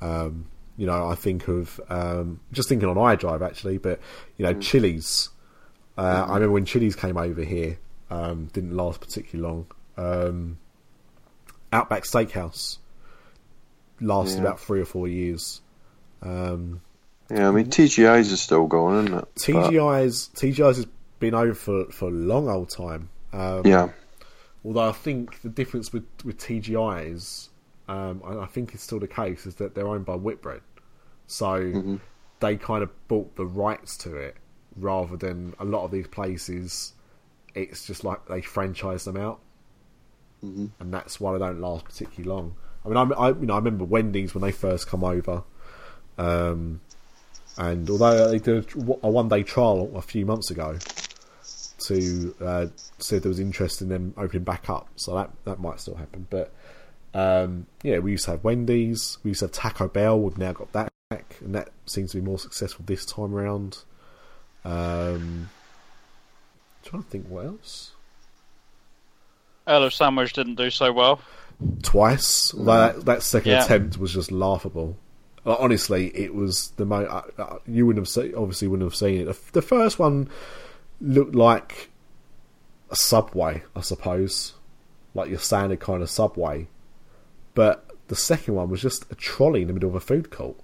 Um, You know, I think of um, just thinking on iDrive actually, but you know, Chili's. Uh, I remember when Chili's came over here, um, didn't last particularly long. Um, Outback Steakhouse lasted Yeah. about three or four years. Um, Yeah, I mean TGI's is still going, isn't it? But- TGI's TGI's has been over for, for a long old time. Um, yeah, Although I think the difference with with TGI's, um, and I think it's still the case, is that they're owned by Whitbread, so they kind of bought the rights to it rather than a lot of these places. It's just like they franchise them out, and that's why they don't last particularly long. I mean, I, I you know I remember Wendy's when they first come over, um, and although they did a one day trial a few months ago, to uh, said there was interest in them opening back up, so that that might still happen. But um, yeah, we used to have Wendy's, we used to have Taco Bell. We've now got that back, and that seems to be more successful this time around. Um, trying to think what else. Earl of Sandwich didn't do so well. Twice, that that second Yeah. attempt was just laughable. Like, honestly, it was the most. Uh, uh, you wouldn't have seen, obviously wouldn't have seen it. The, the first one looked like a subway, I suppose, like your standard kind of subway. But the second one was just a trolley in the middle of a food court.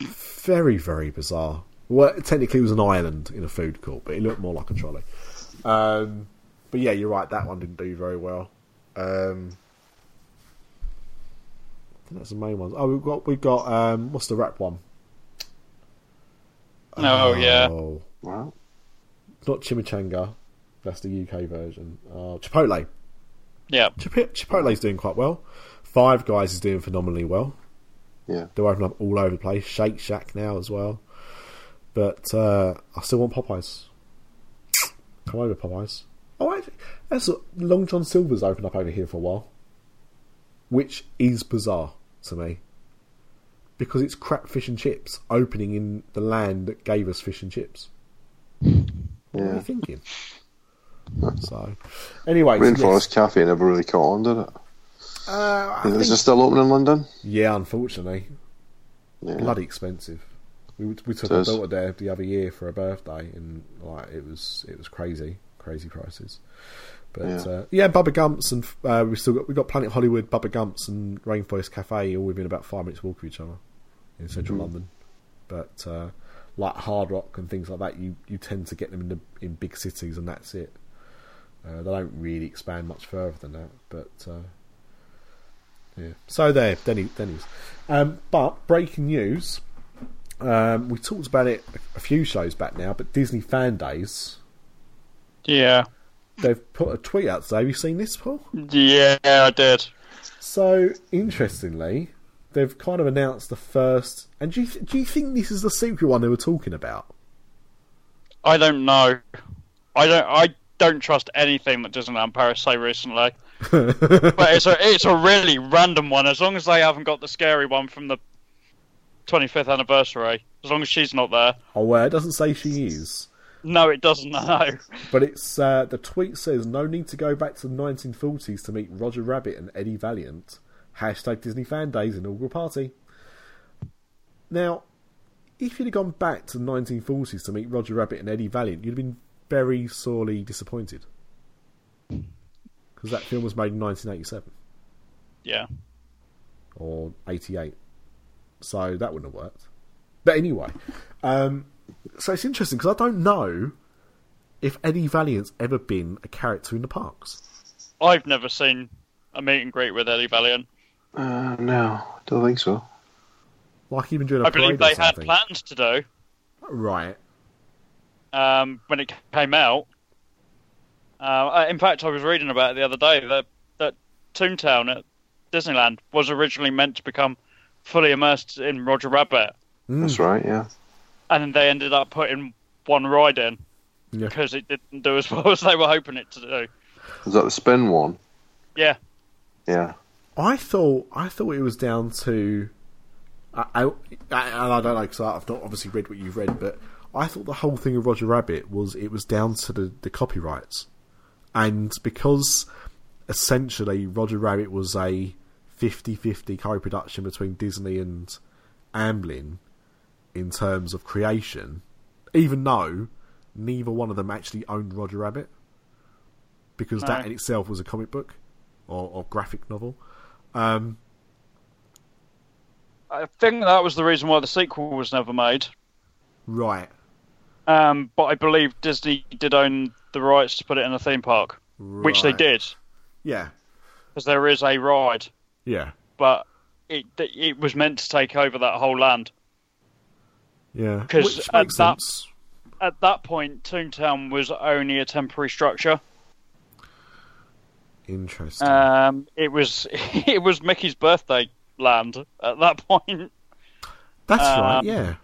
Very, very bizarre. Well, technically, it was an island in a food court, but it looked more like a trolley. Um, but yeah, you're right. That one didn't do very well. Um, that's the main ones. Oh, we've got we've got um, what's the rap one? Oh, yeah. Oh, wow. not chimichanga. That's the UK version. Uh, Chipotle. Yeah. Chip- Chipotle's doing quite well. Five Guys is doing phenomenally well. Yeah, They're opening up all over the place. Shake Shack now as well. But uh, I still want Popeyes. Come over, Popeyes. Oh, actually, that's Long John Silver's opened up over here for a while, which is bizarre to me because it's crap fish and chips opening in the land that gave us fish and chips. What are you thinking? So, anyway, so Rainforest yes. Cafe never really caught on, did it? Uh, Is think- it still open in London? yeah, unfortunately, Yeah. bloody expensive. We we took It our is. daughter there the other year for her birthday, and like it was it was crazy, crazy prices. But Yeah. yeah, uh, yeah Bubba Gumps and uh, we still got we got Planet Hollywood, Bubba Gumps, and Rainforest Cafe all within about five minutes walk of each other in central Mm-hmm. London. But uh, like Hard Rock and things like that, you, you tend to get them in the in big cities, and that's it. Uh, they don't really expand much further than that. But uh, yeah, so there, Denny, Denny's. Um, but breaking news. Um, we talked about it a few shows back now, but Disney FanDaze, Yeah. They've put a tweet out today. Have you seen this, Paul? Yeah, I did. So, interestingly, they've kind of announced the first. And do you, th- do you think this is the secret one they were talking about? I don't know. I don't. I don't trust anything that Disneyland Paris say recently. but it's a it's a really random one. As long as they haven't got the scary one from the 25th anniversary. As long as she's not there. Oh, well, it doesn't say she is. No, it doesn't. No. But it's uh, the tweet says no need to go back to the 1940s to meet Roger Rabbit and Eddie Valiant. Hashtag Disney FanDaze inaugural party. Now, if you'd have gone back to the 1940s to meet Roger Rabbit and Eddie Valiant, you'd have been very sorely disappointed because that film was made in 1987 Yeah. or 88, so that wouldn't have worked. But anyway, um, so it's interesting because I don't know if Eddie Valiant's ever been a character in the parks. I've never seen a meet and greet with Eddie Valiant. Uh, no, don't think so. Like even during a I believe they or had plans to do Right. um, when it came out. Uh, in fact, I was reading about it the other day that that Toontown at Disneyland was originally meant to become fully immersed in Roger Rabbit, That's right, yeah. And then they ended up putting one ride in Yeah. because it didn't do as well as they were hoping it to do. Is that the spin one? Yeah, Yeah. I thought I thought it was down to, I, I, I- and I don't know because I've not obviously read what you've read, but I thought the whole thing of Roger Rabbit was it was down to the, the copyrights, and because essentially Roger Rabbit was a 50-50 co-production between Disney and Amblin in terms of creation, even though neither one of them actually owned Roger Rabbit, because that in itself was a comic book or, or graphic novel. Um, I think that was the reason why the sequel was never made. right, Um, but I believe Disney did own the rights to put it in a theme park, which they did, yeah, because there is a ride, yeah, but it it was meant to take over that whole land. Yeah. 'Cause because at that- sense. At that point, Toontown was only a temporary structure. Interesting. Um, it was it was Mickey's birthday land at that point, That's right. um, Yeah.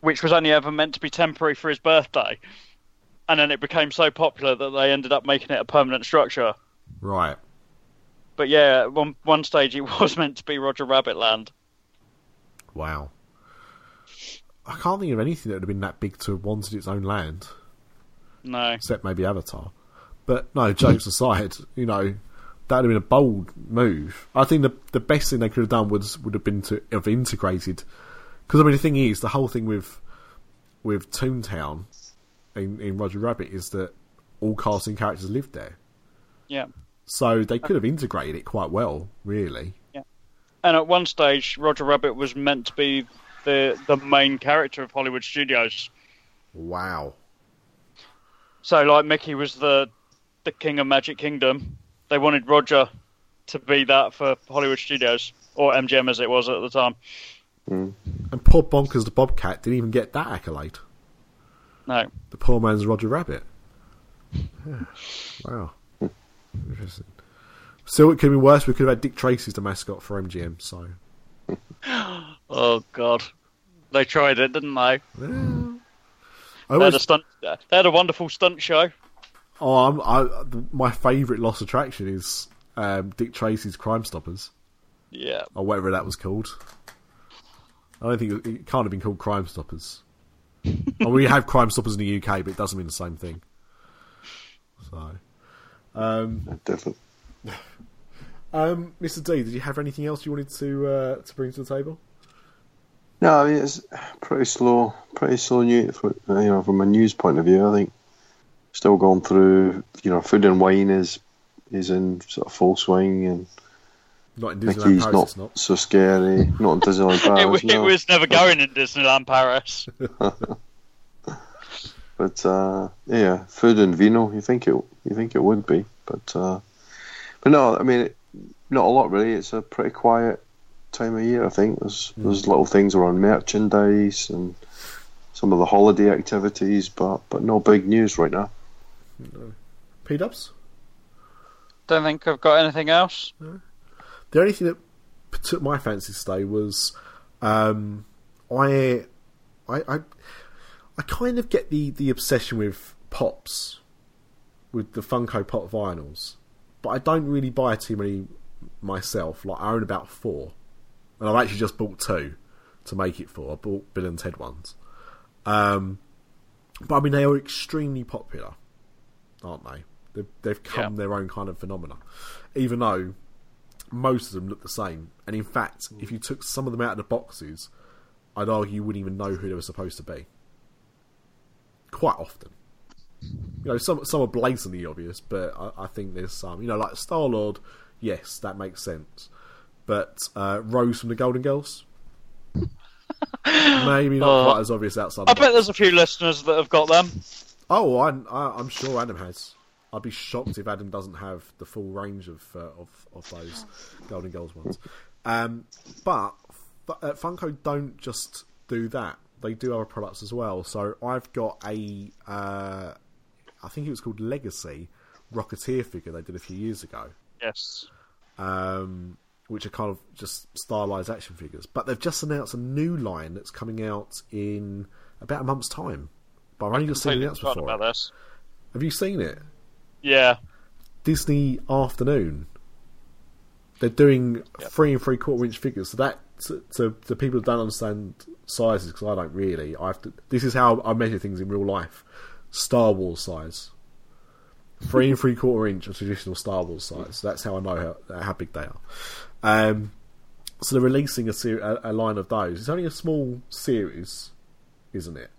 which was only ever meant to be temporary for his birthday, and then it became so popular that they ended up making it a permanent structure. Right. But yeah, at one one stage it was meant to be Roger Rabbit Land. Wow. I can't think of anything that would have been that big to have wanted its own land, No, except maybe Avatar. But no, jokes aside, you know, that would have been a bold move. I think the the best thing they could have done was would have been to have integrated. Because I mean, the thing is, the whole thing with with Toontown in, in Roger Rabbit is that all casting characters lived there, yeah. so they could have integrated it quite well, really. Yeah. And at one stage, Roger Rabbit was meant to be the the main character of Hollywood Studios. Wow. So like Mickey was the the king of Magic Kingdom. They wanted Roger to be that for Hollywood Studios or MGM as it was at the time. Hmm. And poor Bonkers the Bobcat didn't even get that accolade. No, The poor man's Roger Rabbit. Yeah. Wow. Interesting. Still, it could be worse. We could have had Dick Tracy's the mascot for MGM. So, oh god, they tried it, didn't they? I They had a stunt. They had a wonderful stunt show. oh, I'm, I, my favourite lost attraction is um, Dick Tracy's Crime Stoppers, Yeah, or whatever that was called. I don't think it, it can't have been called Crime Stoppers. well, we have Crime Stoppers in the UK, but it doesn't mean the same thing. So, um, Different. um, Mr. D, did you have anything else you wanted to uh, to bring to the table? No, I mean it's pretty slow, pretty slow news. You know, from a news point of view, I think still going through. You know, food and wine is is in sort of full swing, and Not in Disneyland Mickey's Paris, not, it's not. so scary. Not in Disneyland it, Paris, it no. was never going in Disneyland Paris. But uh, yeah, food and vino. You think it? You think it would be? But uh, but no, I mean, not a lot really. It's a pretty quiet time of year. I think there's there's little things around merchandise and some of the holiday activities, but but no big news right now. P Dubs? Don't think I've got anything else. The only thing that took my fancy today was um, I, I, I, I kind of get the, the obsession with pops, with the Funko Pop vinyls, but I don't really buy too many myself. Like I own about four, and I've actually just bought two to make it for. I bought Bill and Ted ones, um, but I mean they are extremely popular, aren't they? They've, they've come Yeah. their own kind of phenomena, even though most of them look the same. And in fact, if you took some of them out of the boxes, I'd argue you wouldn't even know who they were supposed to be. Quite often. You know, some some are blatantly obvious, but I, I think there's some. You know, like Star Lord, yes, that makes sense. But uh, Rose from the Golden Girls, maybe not Uh, quite as obvious outside. I bet box. there's a few listeners that have got them. Oh, I, I, I'm sure Adam has. I'd be shocked if Adam doesn't have the full range of uh, of, of those Golden Girls ones. Um, but uh, Funko don't just do that; they do other products as well. So I've got a, uh, I think it was called Legacy Rocketeer figure they did a few years ago, Yes. um, which are kind of just stylized action figures. But they've just announced a new line that's coming out in about a month's time. But I've only just seen the announcement for about it. this. Have you seen it? Yeah. Disney Afternoon. They're doing three and three quarter inch figures. So that to, to, to people who don't understand sizes, because I don't really. I have to. This is how I measure things in real life. Star Wars size. Three and three quarter inch of traditional Star Wars size. That's how I know how, how big they are. Um, so they're releasing a, ser- a, a line of those. It's only a small series, isn't it?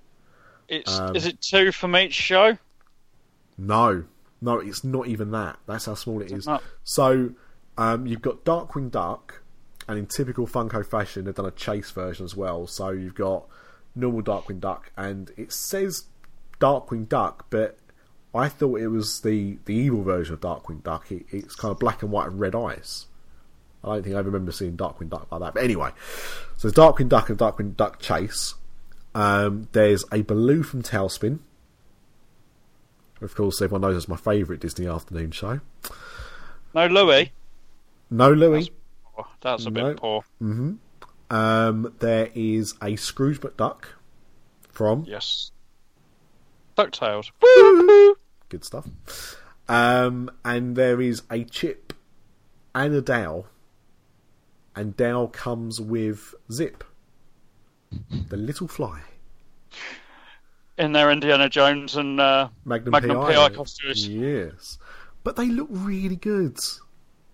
It's Um, is it two from each show? No, no, it's not even that. That's how small it is. not? So um, you've got Darkwing Duck, and in typical Funko fashion, they've done a chase version as well. So you've got normal Darkwing Duck, and it says Darkwing Duck, but I thought it was the the evil version of Darkwing Duck. It, it's kind of black and white and red eyes. I don't think I remember seeing Darkwing Duck like that. But anyway, so there's Darkwing Duck and Darkwing Duck Chase. Um, there's a Baloo from TaleSpin. Of course, everyone knows it's my favourite Disney afternoon show. No, Louie. No Louie. Oh, that's a bit No. poor. Um, there is a Scrooge McDuck from Yes. Ducktales. good stuff. Um, and there is a Chip and a Dale, and Dale comes with Zip, the little fly. In their Indiana Jones and uh, Magnum, Magnum PI. PI costumes. Yes, but they look really good.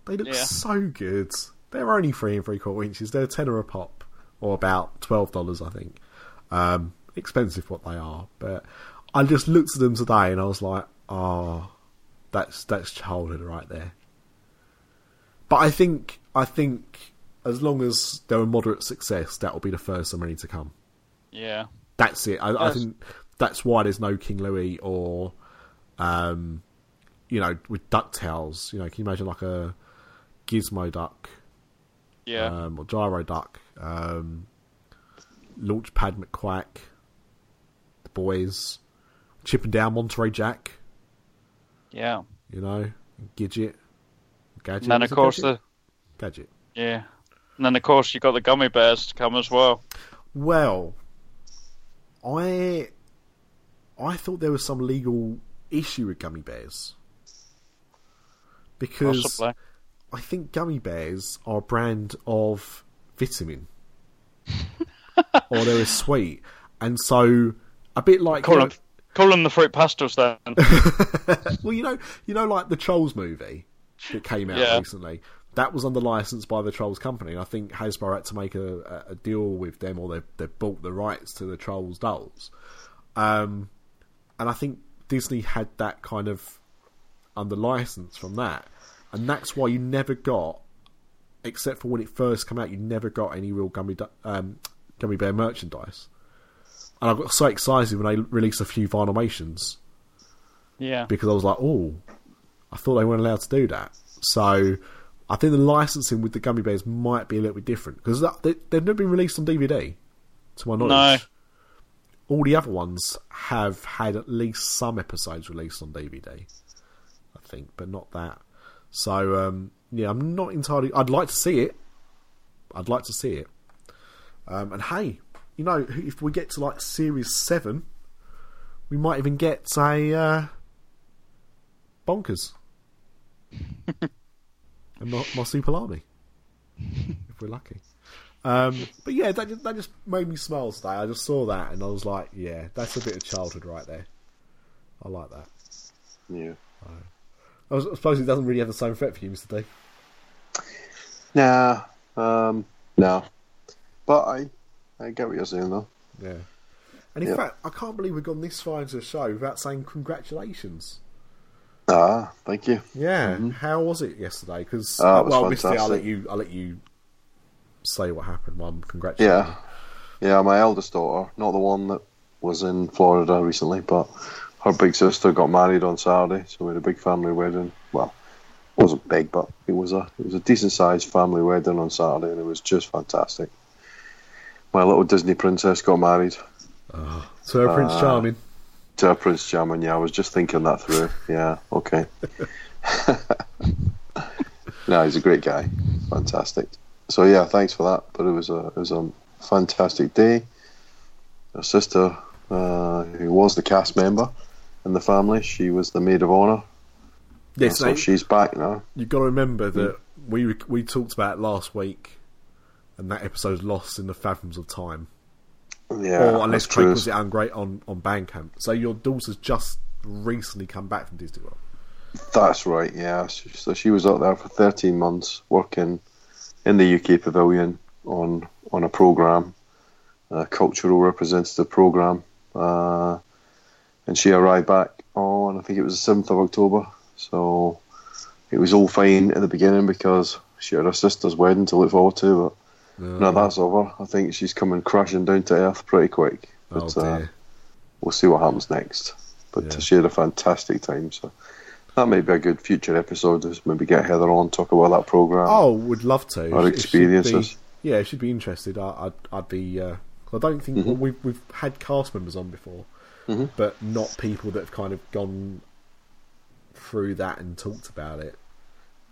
They look Yeah. so good. They're only three and three quarter inches. They're a tenner a pop, or about twelve dollars, I think. Um, expensive what they are, but I just looked at them today and I was like, oh, that's that's childhood right there. But I think I think as long as they're a moderate success, that will be the first of many to come. Yeah. That's it. I, I think that's why there's no King Louie or, um, you know, with Ducktales. You know, can you imagine like a Gizmo Duck Yeah. um, or Gyro Duck, um, Launchpad McQuack, the boys, Chip 'n Dale Monterey Jack. yeah. You know, Gidget, Gadget. And then of course Gadget? the Gadget. yeah. And then of course you got the gummy bears to come as well. Well, I I thought there was some legal issue with gummy bears because Possibly. I think gummy bears are a brand of vitamin, or they're a sweet, and so a bit like Call you them, call them the fruit pastilles then. well, you know, you know, like the Trolls movie that came out Yeah. recently. That was under license by the Trolls company. and I think Hasbro had to make a, a, a deal with them, or they they bought the rights to the Trolls dolls. Um, and I think Disney had that kind of under license from that, and that's why you never got, except for when it first came out, you never got any real gummy um, gummy bear merchandise. And I got so excited when they released a few Vinylmations yeah. because I was like, oh, I thought they weren't allowed to do that. So I think the licensing with the gummy bears might be a little bit different because they, they've never been released on DVD, to my knowledge. All the other ones have had at least some episodes released on DVD, I think, but not that. So um, yeah, I'm not entirely. I'd like to see it. I'd like to see it. Um, and hey, you know, if we get to like series seven, we might even get a uh, bonkers and my, my super army if we're lucky. Um, but yeah, that just, that just made me smile today. I just saw that and I was like, yeah, that's a bit of childhood right there. I like that. Yeah. I, was, I suppose it doesn't really have the same effect for you, Mister D. Nah. Um. No. But I, I get what you're saying though. Yeah. And in Yeah. fact, I can't believe we've gone this far into the show without saying congratulations. Ah, thank you. Yeah, how was it yesterday? Because Oh, it was well, D, I'll let you. I'll let you say what happened. Mum, congratulations. Yeah. Yeah, my eldest daughter, not the one that was in Florida recently, but her big sister got married on Saturday, so we had a big family wedding. Well, it wasn't big, but it was a it was a decent sized family wedding on Saturday, and it was just fantastic. My little Disney princess got married So Prince Ah. Charming. To a Prince Charming. Yeah, I was just thinking that through. Yeah, okay. no, he's a great guy, fantastic. So yeah, thanks for that. But it was a it was a fantastic day. Her sister, uh, who was the cast member in the family, she was the maid of honor. Yes, so she's back now. you've got to remember that we we talked about last week, and that episode's lost in the fathoms of time. Yeah, or unless Craig puts it on great on on Bandcamp. So your daughter's just recently come back from Disney World. That's right. Yeah, so, she was out there for thirteen months working in the UK Pavilion on on a program, a cultural representative program, uh, and she arrived back on I think it was the seventh of October. So it was all fine at the beginning because she had her sister's wedding to look forward to, but now that's over. I think she's coming crashing down to earth pretty quick. Oh But uh, we'll see what happens next. But Yeah. she had a fantastic time, so that may be a good future episode. Is maybe get Heather on and talk about that program. Oh, would love to. Our experiences. Be, yeah, if she'd be interested. I, I'd, I'd be. Uh, I don't think Mm-hmm. well, we've we've had cast members on before, but not people that have kind of gone through that and talked about it.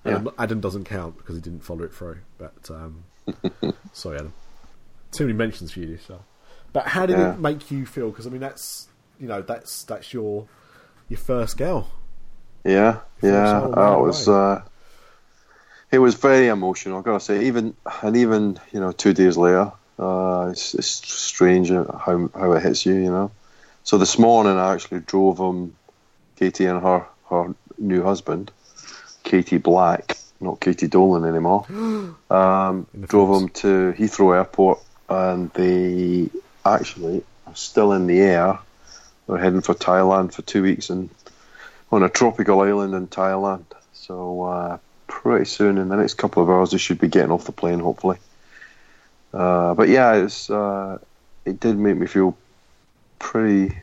Yeah. Um, Adam doesn't count because he didn't follow it through. But um, sorry, Adam. Too many mentions for you, so. But how did Yeah. it make you feel? Because I mean, that's you know that's that's your your first girl. Yeah, yeah. Oh, it was. Uh, it was very emotional. I've got to say, even and even you know, two days later, uh, it's, it's strange how how it hits you. You know. So this morning, I actually drove him, Katie and her her new husband, Katie Black, not Katie Dolan anymore. Um, drove films. him to Heathrow Airport, and they actually are still in the air. They're heading for Thailand for two weeks and on a tropical island in Thailand. So uh, pretty soon, in the next couple of hours, they should be getting off the plane, hopefully. Uh, but yeah, it's uh, it did make me feel pretty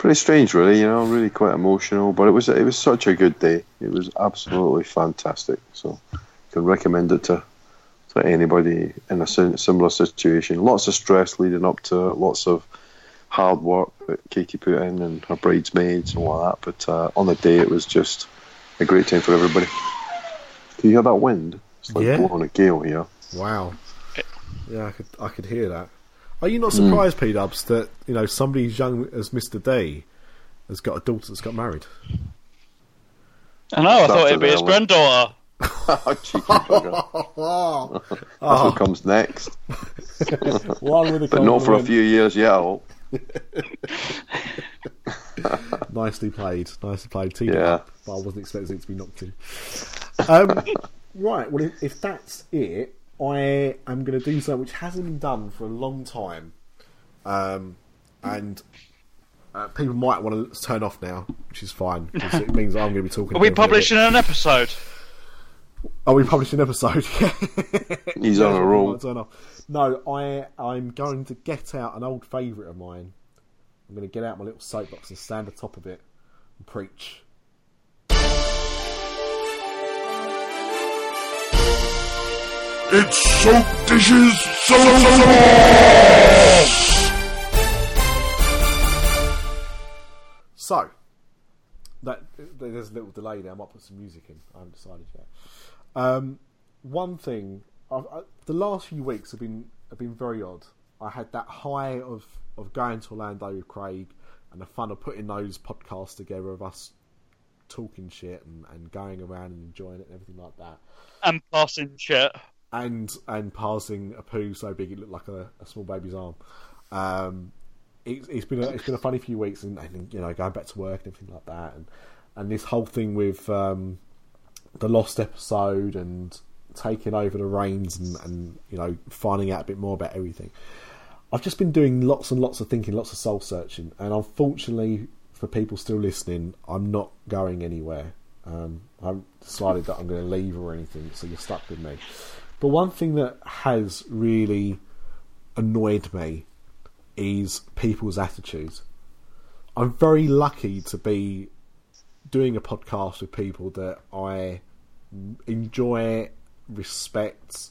pretty strange, really. You know, really quite emotional. But it was it was such a good day. It was absolutely fantastic. So can recommend it to to anybody in a similar situation. Lots of stress leading up to it, lots of hard work that Katie put in and her bridesmaids and all that. But uh, on the day, it was just a great time for everybody. Can you hear that wind? It's like Yeah. blowing a gale here. Wow. Yeah, I could I could hear that. Are you not surprised, P Dubs, that you know somebody as young as Mr. D has got a daughter that's got married? I know. I Started thought it'd be his early. granddaughter. Cheeky bugger. That's what comes next. One with a But not for a few years yet, I hope. Nicely played, nicely played. Teed Yeah. up, but I wasn't expecting it to be knocked in. Um, right. Well, if, if that's it, I am going to do something which hasn't been done for a long time, um, and uh, people might want to turn off now, which is fine because it means I'm going to be talking. Are we again for a bit. publishing an episode? Are we publishing an episode? He's on a roll. Turn off. No, I I'm going to get out an old favourite of mine. I'm going to get out my little soapbox and stand atop of it and preach. It's soap dishes, soap So that there's a little delay there. I might put some music in. I haven't decided yet. Um, one thing, I've, I, the last few weeks have been have been very odd. I had that high of of going to Orlando with Craig and the fun of putting those podcasts together of us talking shit and, and going around and enjoying it and everything like that. And passing shit. And and passing a poo so big it looked like a, a small baby's arm. Um, it's, it's been a, it's been a funny few weeks, and, and you know going back to work and everything like that, and and this whole thing with um, the lost episode and taking over the reins and, and you know finding out a bit more about everything. I've just been doing lots and lots of thinking, lots of soul searching, and unfortunately for people still listening, I'm not going anywhere. Um, I haven't decided that I'm going to leave or anything, so you're stuck with me. But one thing that has really annoyed me is people's attitudes. I'm very lucky to be doing a podcast with people that I enjoy, respect,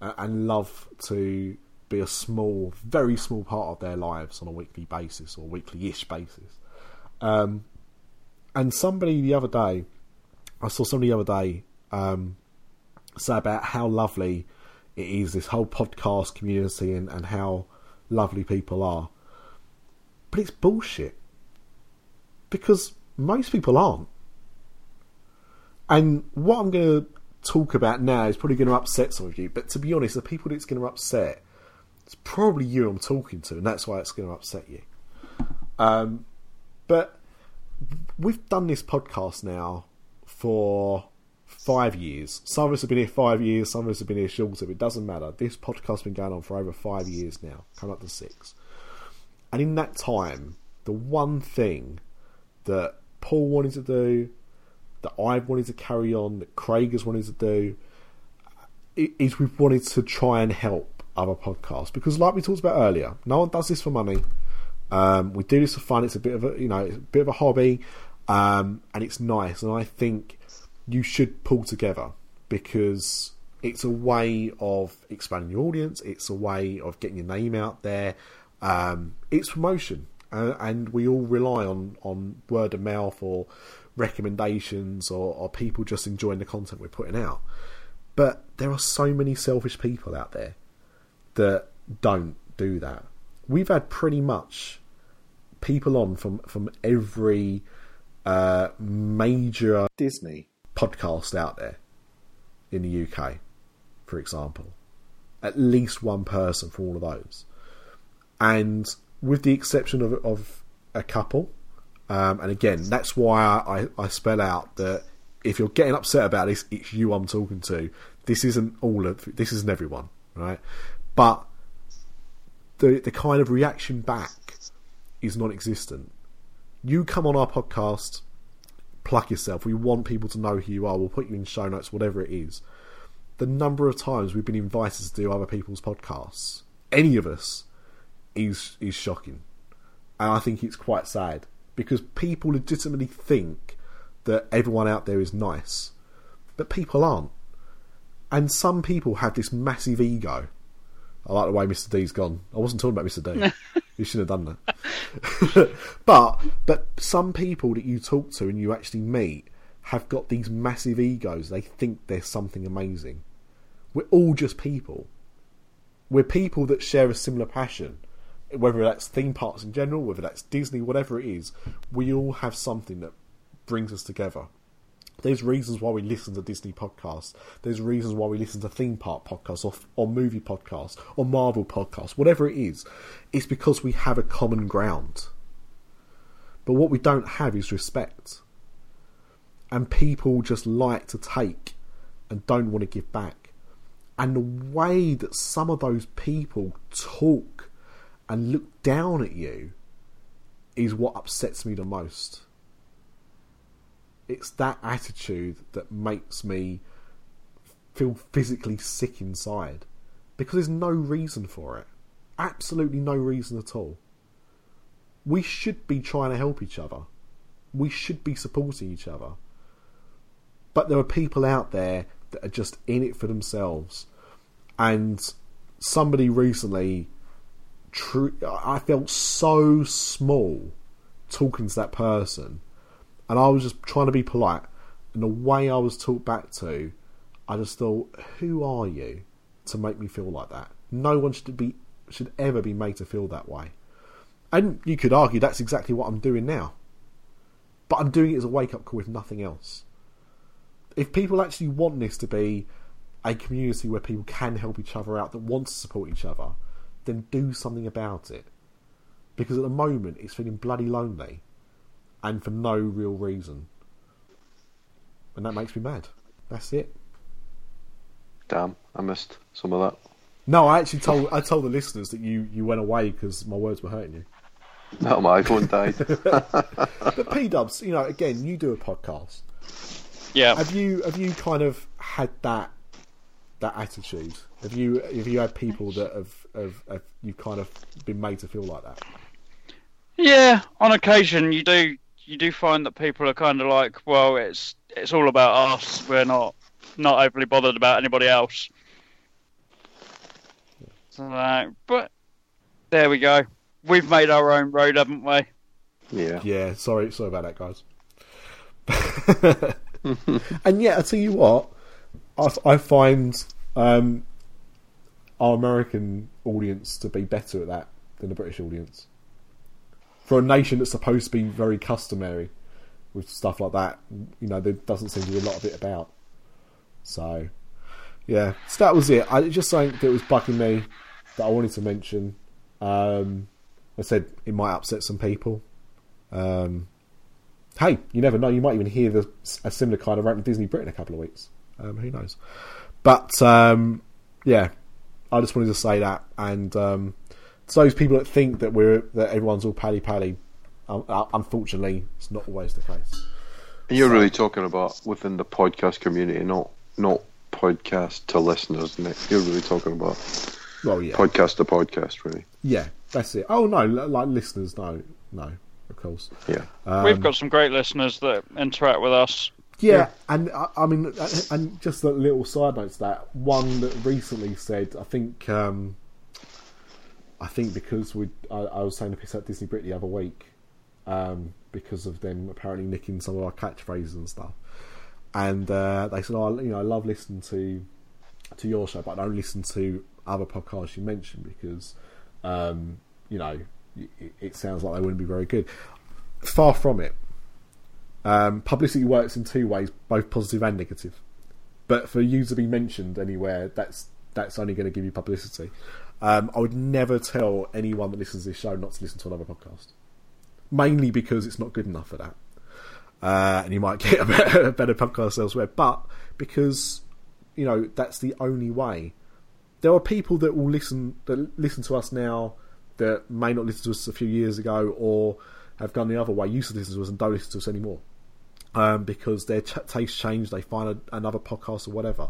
and love to be a small, very small part of their lives on a weekly basis or weekly-ish basis. Um, and somebody the other day, I saw somebody the other day um, say about how lovely it is, this whole podcast community, and, and how lovely people are. But it's bullshit. Because most people aren't. And what I'm going to talk about now is probably going to upset some of you, but to be honest, the people that it's going to upset, it's probably you I'm talking to, and that's why it's going to upset you. Um, but we've done this podcast now for five years. Some of us have been here five years, some of us have been here shorter, but it doesn't matter. This podcast's been going on for over five years now, coming up to six. And in that time, the one thing that Paul wanted to do, that I've wanted to carry on, that Craig has wanted to do, is we've wanted to try and help other podcasts. Because, like we talked about earlier, no one does this for money. Um, we do this for fun. It's a bit of a you know, a bit of a hobby, um, and it's nice. And I think you should pull together because it's a way of expanding your audience. It's a way of getting your name out there. Um, it's promotion, uh, and we all rely on on word of mouth or recommendations or, or people just enjoying the content we're putting out. But there are so many selfish people out there that don't do that. We've had pretty much people on from from every uh, major Disney podcast out there in the UK, for example. At least one person for all of those. And with the exception of, of a couple, um, and again, that's why I, I spell out that if you're getting upset about this, it's you I'm talking to. This isn't all of this isn't everyone, right? But the the kind of reaction back is non-existent. You come on our podcast, pluck yourself. We want people to know who you are. We'll put you in show notes, whatever it is. The number of times we've been invited to do other people's podcasts, any of us, is is shocking, and I think it's quite sad because people legitimately think that everyone out there is nice, but people aren't. And some people have this massive ego. I like the way Mr. D's gone. I wasn't talking about Mr. D. you shouldn't have done that. but but some people that you talk to and you actually meet have got these massive egos. They think they're something amazing. We're all just people. We're people that share a similar passion whether that's theme parks in general, whether that's Disney, whatever it is, we all have something that brings us together. There's reasons why we listen to Disney podcasts. There's reasons why we listen to theme park podcasts or, or movie podcasts or Marvel podcasts, whatever it is. It's because we have a common ground. But what we don't have is respect. And people just like to take and don't want to give back. And the way that some of those people talk and look down at you is what upsets me the most. It's that attitude that makes me feel physically sick inside because there's no reason for it. Absolutely no reason at all. We should be trying to help each other. We should be supporting each other. But there are people out there that are just in it for themselves. And somebody recently. I felt so small talking to that person, and I was just trying to be polite. And the way I was talked back to, I just thought, "Who are you to make me feel like that?" No one should be should ever be made to feel that way. And you could argue that's exactly what I'm doing now. But I'm doing it as a wake up call, if nothing else. If people actually want this to be a community where people can help each other out, that want to support each other, then do something about it. Because at the moment, it's feeling bloody lonely, and for no real reason. And that makes me mad. That's it. Damn, I missed some of that. No, I actually told I told the listeners that you, you went away because my words were hurting you. No, my iPhone died. but P Dubs, you know, again, you do a podcast. Yeah. Have you have you kind of had that that attitude? Have you have you had people that have, have, have you kind of been made to feel like that? Yeah, on occasion you do you do find that people are kind of like, well, it's it's all about us. We're not not overly bothered about anybody else. So, uh, but there we go. We've made our own road, haven't we? yeah. Yeah, sorry, sorry about that, guys. and yeah, I tell you what, I, I find um, our American audience to be better at that than the British audience. For a nation that's supposed to be very customary with stuff like that, you know, there doesn't seem to be a lot of it about. So, yeah, so that was it. I just something that was bugging me that I wanted to mention. Um, I said it might upset some people. Um, hey, you never know. You might even hear the, a similar kind of rant with Disney Britain in a couple of weeks. Um, who knows? But um, yeah, I just wanted to say that. And um, to those people that think that we're that everyone's all pally pally, um, uh, unfortunately, it's not always the case. And you're really talking about within the podcast community, not not podcast to listeners, Nick. You're really talking about Well, yeah, podcast to podcast, really. yeah, that's it. Oh no, like listeners, no, no, of course. Yeah. We've got some great listeners that interact with us. Yeah, and I, I mean, uh, and just a little side note to that. One that recently said, I think, um, I think because we, I, I was saying to piss out Disney Brit the other week, um, because of them apparently nicking some of our catchphrases and stuff. And uh, they said, "Oh, you know, I love listening to to your show, but I don't listen to other podcasts you mentioned because, um, you know, it, it sounds like they wouldn't be very good." Far from it. Um, publicity works in two ways, both positive and negative. But for you to be mentioned anywhere, that's that's only going to give you publicity. Um, I would never tell anyone that listens to this show not to listen to another podcast, mainly because it's not good enough for that, uh, and you might get a better, a better podcast elsewhere. But because you know that's the only way. There are people that will listen that listen to us now that may not listen to us a few years ago or have gone the other way, used to listen to us and don't listen to us anymore um, because their ch- taste changed. They find a, another podcast or whatever.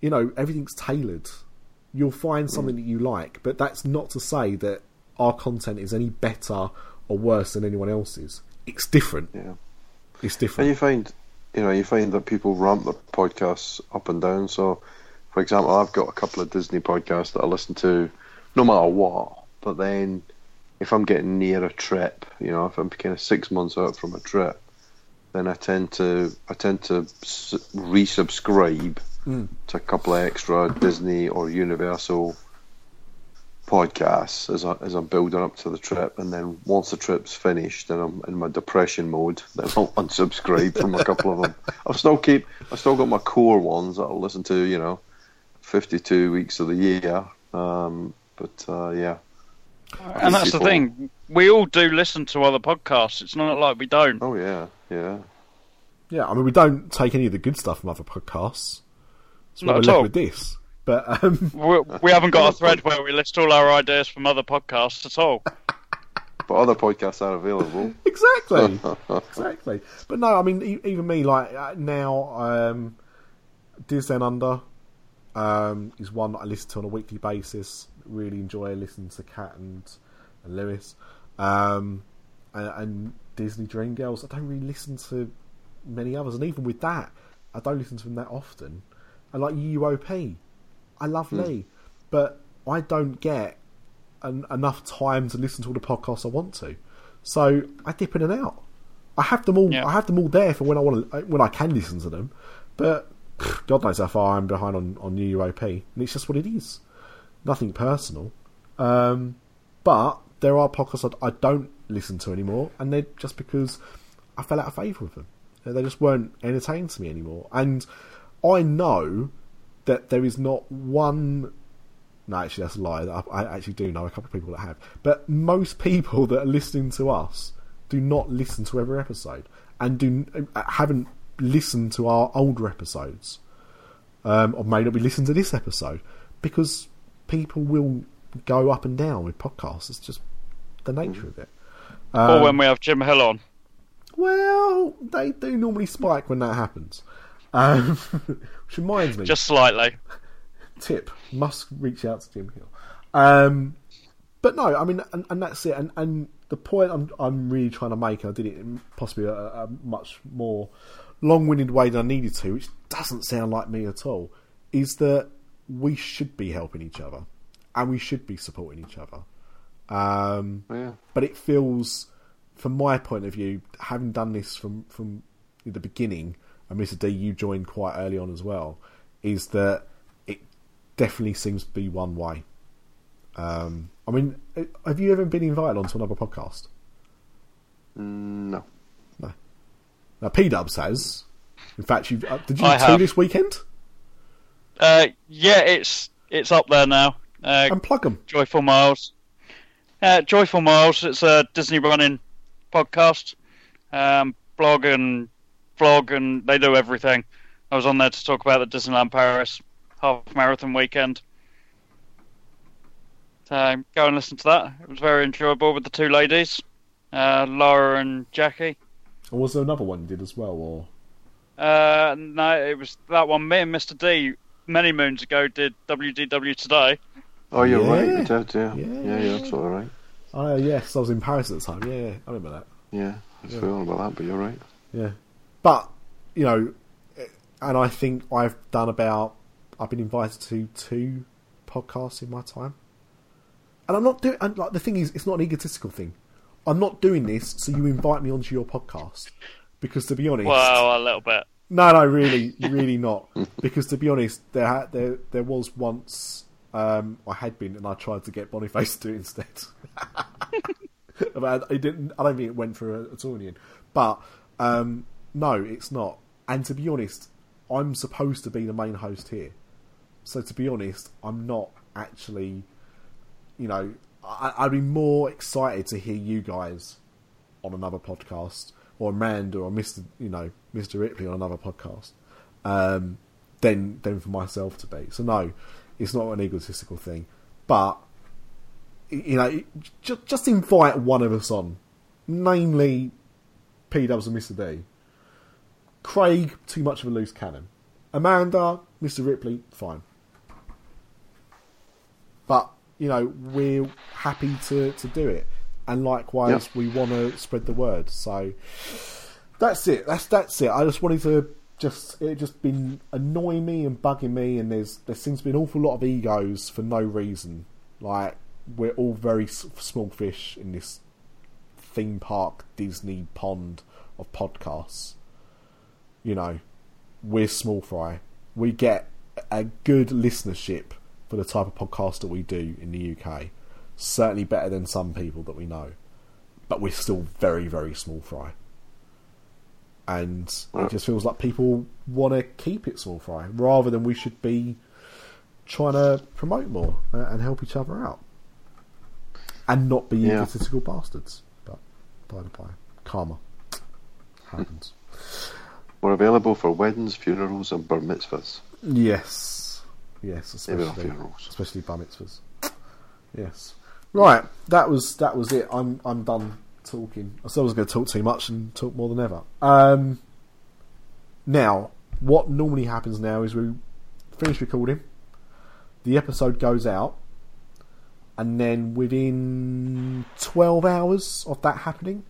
You know, everything's tailored. You'll find something that you like, but that's not to say that our content is any better or worse than anyone else's. It's different. Yeah. It's different. And you find, you know, you find that people ramp their podcasts up and down. So, for example, I've got a couple of Disney podcasts that I listen to, no matter what. But then, if I'm getting near a trip, you know, if I'm kind of six months out from a trip, then I tend to I tend to s- resubscribe to a couple of extra Disney or Universal podcasts as, I, as I'm building up to the trip, and then once the trip's finished and I'm in my depression mode, then I'll unsubscribe from a couple of them. I'll still keep, I've still got my core ones that I'll listen to, you know, 52 weeks of the year. Um, but uh, yeah, And that's the thing. We all do listen to other podcasts. It's not like we don't. oh yeah, yeah. yeah, I mean, we don't take any of the good stuff from other podcasts. So Not we're at left all. with this. But um, We, we haven't got a thread where we list all our ideas from other podcasts at all. But other podcasts are available. exactly, exactly. But no, I mean, e- even me, like uh, now, um, Disney Under um, is one that I listen to on a weekly basis. Really enjoy listening to Cat and, and Lewis, um, and, and Disney Dreamgirls. I don't really listen to many others, and even with that, I don't listen to them that often. I like UOP. I love Lee, but I don't get an, enough time to listen to all the podcasts I want to. So I dip in and out. I have them all. Yeah. I have them all there for when I want to, when I can listen to them. But God knows how far I'm behind on on new UOP, and it's just what it is. Nothing personal. Um, but there are podcasts I, I don't listen to anymore, and they're just because I fell out of favour with them. They just weren't entertaining to me anymore. And I know that there is not one no, actually, that's a lie. I, I actually do know a couple of people that have. But most people that are listening to us do not listen to every episode and do haven't listened to our older episodes, um, or may not be listening to this episode because people will go up and down with podcasts. It's just the nature of it. or when we have Jim Hill on. Well, they do normally spike when that happens. Um, which reminds me, Just slightly. tip must reach out to Jim Hill. Um, but no, I mean, and, and that's it. And, and the point I'm I'm really trying to make, and I did it in possibly a, a much more long-winded way than I needed to, which doesn't sound like me at all, is that we should be helping each other and we should be supporting each other. Um, Yeah. but it feels, from my point of view, having done this from from the beginning, and Mr. D, you joined quite early on as well, is that it definitely seems to be one way. Um, I mean, eh, have you ever been invited onto another podcast? Mm, No. Now, P Dubs has. In fact, you uh, did you I do two have. this weekend? Uh, yeah, it's it's up there now. Uh, Unplug them. Joyful Miles. Uh, Joyful Miles. It's a Disney running podcast. um, blog and vlog, and they do everything. I was on there to talk about the Disneyland Paris half marathon weekend. So go and listen to that. It was very enjoyable with the two ladies, uh, Laura and Jackie. Or was there another one you did as well? Or Uh, no, it was that one. Me and Mr. D many moons ago did WDW today. Oh, you're right. Yeah. You did, yeah. Yeah. Yeah, you're absolutely right. oh yes, I was in Paris at the time. Yeah, yeah, I remember that. Yeah, I was feeling about that, but you're right. Yeah, but you know, and I think I've done about. I've been invited to two podcasts in my time, and I'm not doing. And like the thing is, it's not an egotistical thing. I'm not doing this so you invite me onto your podcast because, to be honest, Well, a little bit. no, no, really, really not. Because to be honest, there ha- there there was once um, I had been, and I tried to get Boniface to do it instead. but it didn't. I don't think it went through at all in the end. But um, no, it's not. And to be honest, I'm supposed to be the main host here. So to be honest, I'm not actually. You know, I, I'd be more excited to hear you guys on another podcast, or Amanda, or Mister, you know, Mister Ripley on another podcast, um, than than for myself to be. So no, it's not an egotistical thing, but you know, just just invite one of us on, namely P Dubs and Mister D. Craig, too much of a loose cannon. Amanda, Mister Ripley, fine. But you know, we're happy to to do it, and likewise, Yep. we want to spread the word. So that's it. That's that's it. I just wanted to just it just been annoying me and bugging me, and there's there seems to be an awful lot of egos for no reason. Like we're all very small fish in this theme park Disney pond of podcasts. You know, we're small fry. We get a good listenership for the type of podcast that we do in the UK. Certainly better than some people that we know. But we're still very, very small fry. And it just feels like people want to keep it small fry rather than we should be trying to promote more and help each other out. And not be Yeah. egotistical bastards. But by the by, karma happens. We're available for weddings, funerals, and bar mitzvahs. Yes. Yes, especially funerals. especially bar mitzvahs. Yes. Right, that was that was it. I'm I'm done talking. I said I was going to talk too much and talk more than ever. Um, now, what normally happens now is we finish recording, the episode goes out, and then within twelve hours of that happening,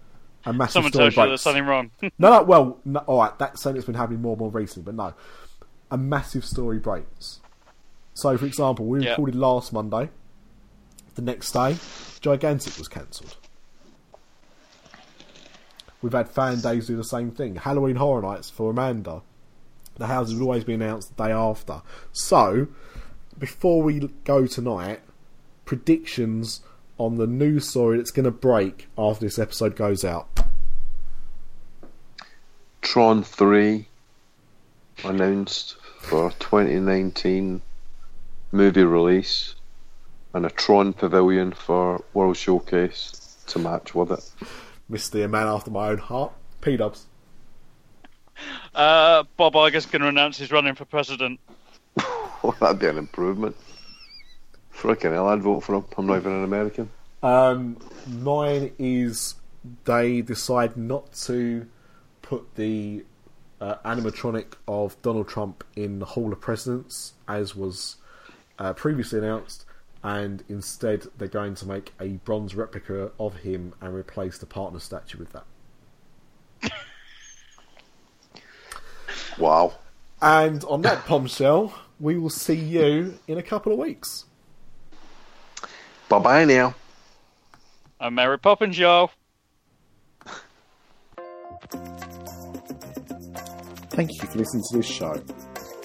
a massive Someone story tells you there's something wrong. No, no, well, no, all right, that's something that's been happening more and more recently, but no. A massive story breaks. So, for example, we Yeah. recorded last Monday. The next day, Gigantic was cancelled. We've had FanDaze do the same thing. Halloween Horror Nights for Amanda. The houses would always be announced the day after. So, before we go tonight, predictions on the news story that's going to break after this episode goes out. Tron 3 announced for 2019 movie release and a Tron Pavilion for World Showcase to match with it. Mr. Man After My Own Heart. P Dubs. Uh, Bob Iger's going to announce he's running for president. Oh, that'd be an improvement. Frickin' hell, I'd vote for him. I'm not even an American. Um, mine is they decide not to put the uh, animatronic of Donald Trump in the Hall of Presidents, as was uh, previously announced, and instead they're going to make a bronze replica of him and replace the partner statue with that. Wow. And on that bombshell, we will see you in a couple of weeks. Bye bye now. I'm Mary Poppins, y'all. Thank you for listening to this show.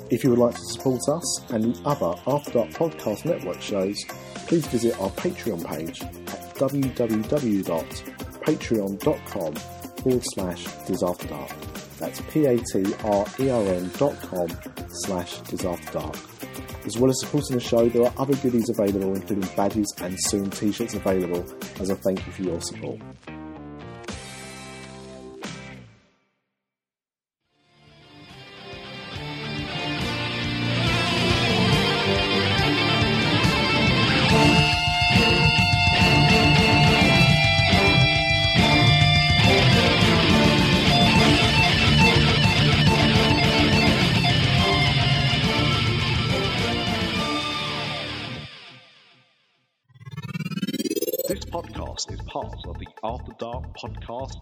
If you would like to support us and the other After Dark Podcast Network shows, please visit our Patreon page at www.patreon.com forward slash disafterdark. That's P-A-T-R-E-O-N dot com slash disafterdark. As well as supporting the show, there are other goodies available, including badges and soon t-shirts available as a thank you for your support. After Dark Podcast.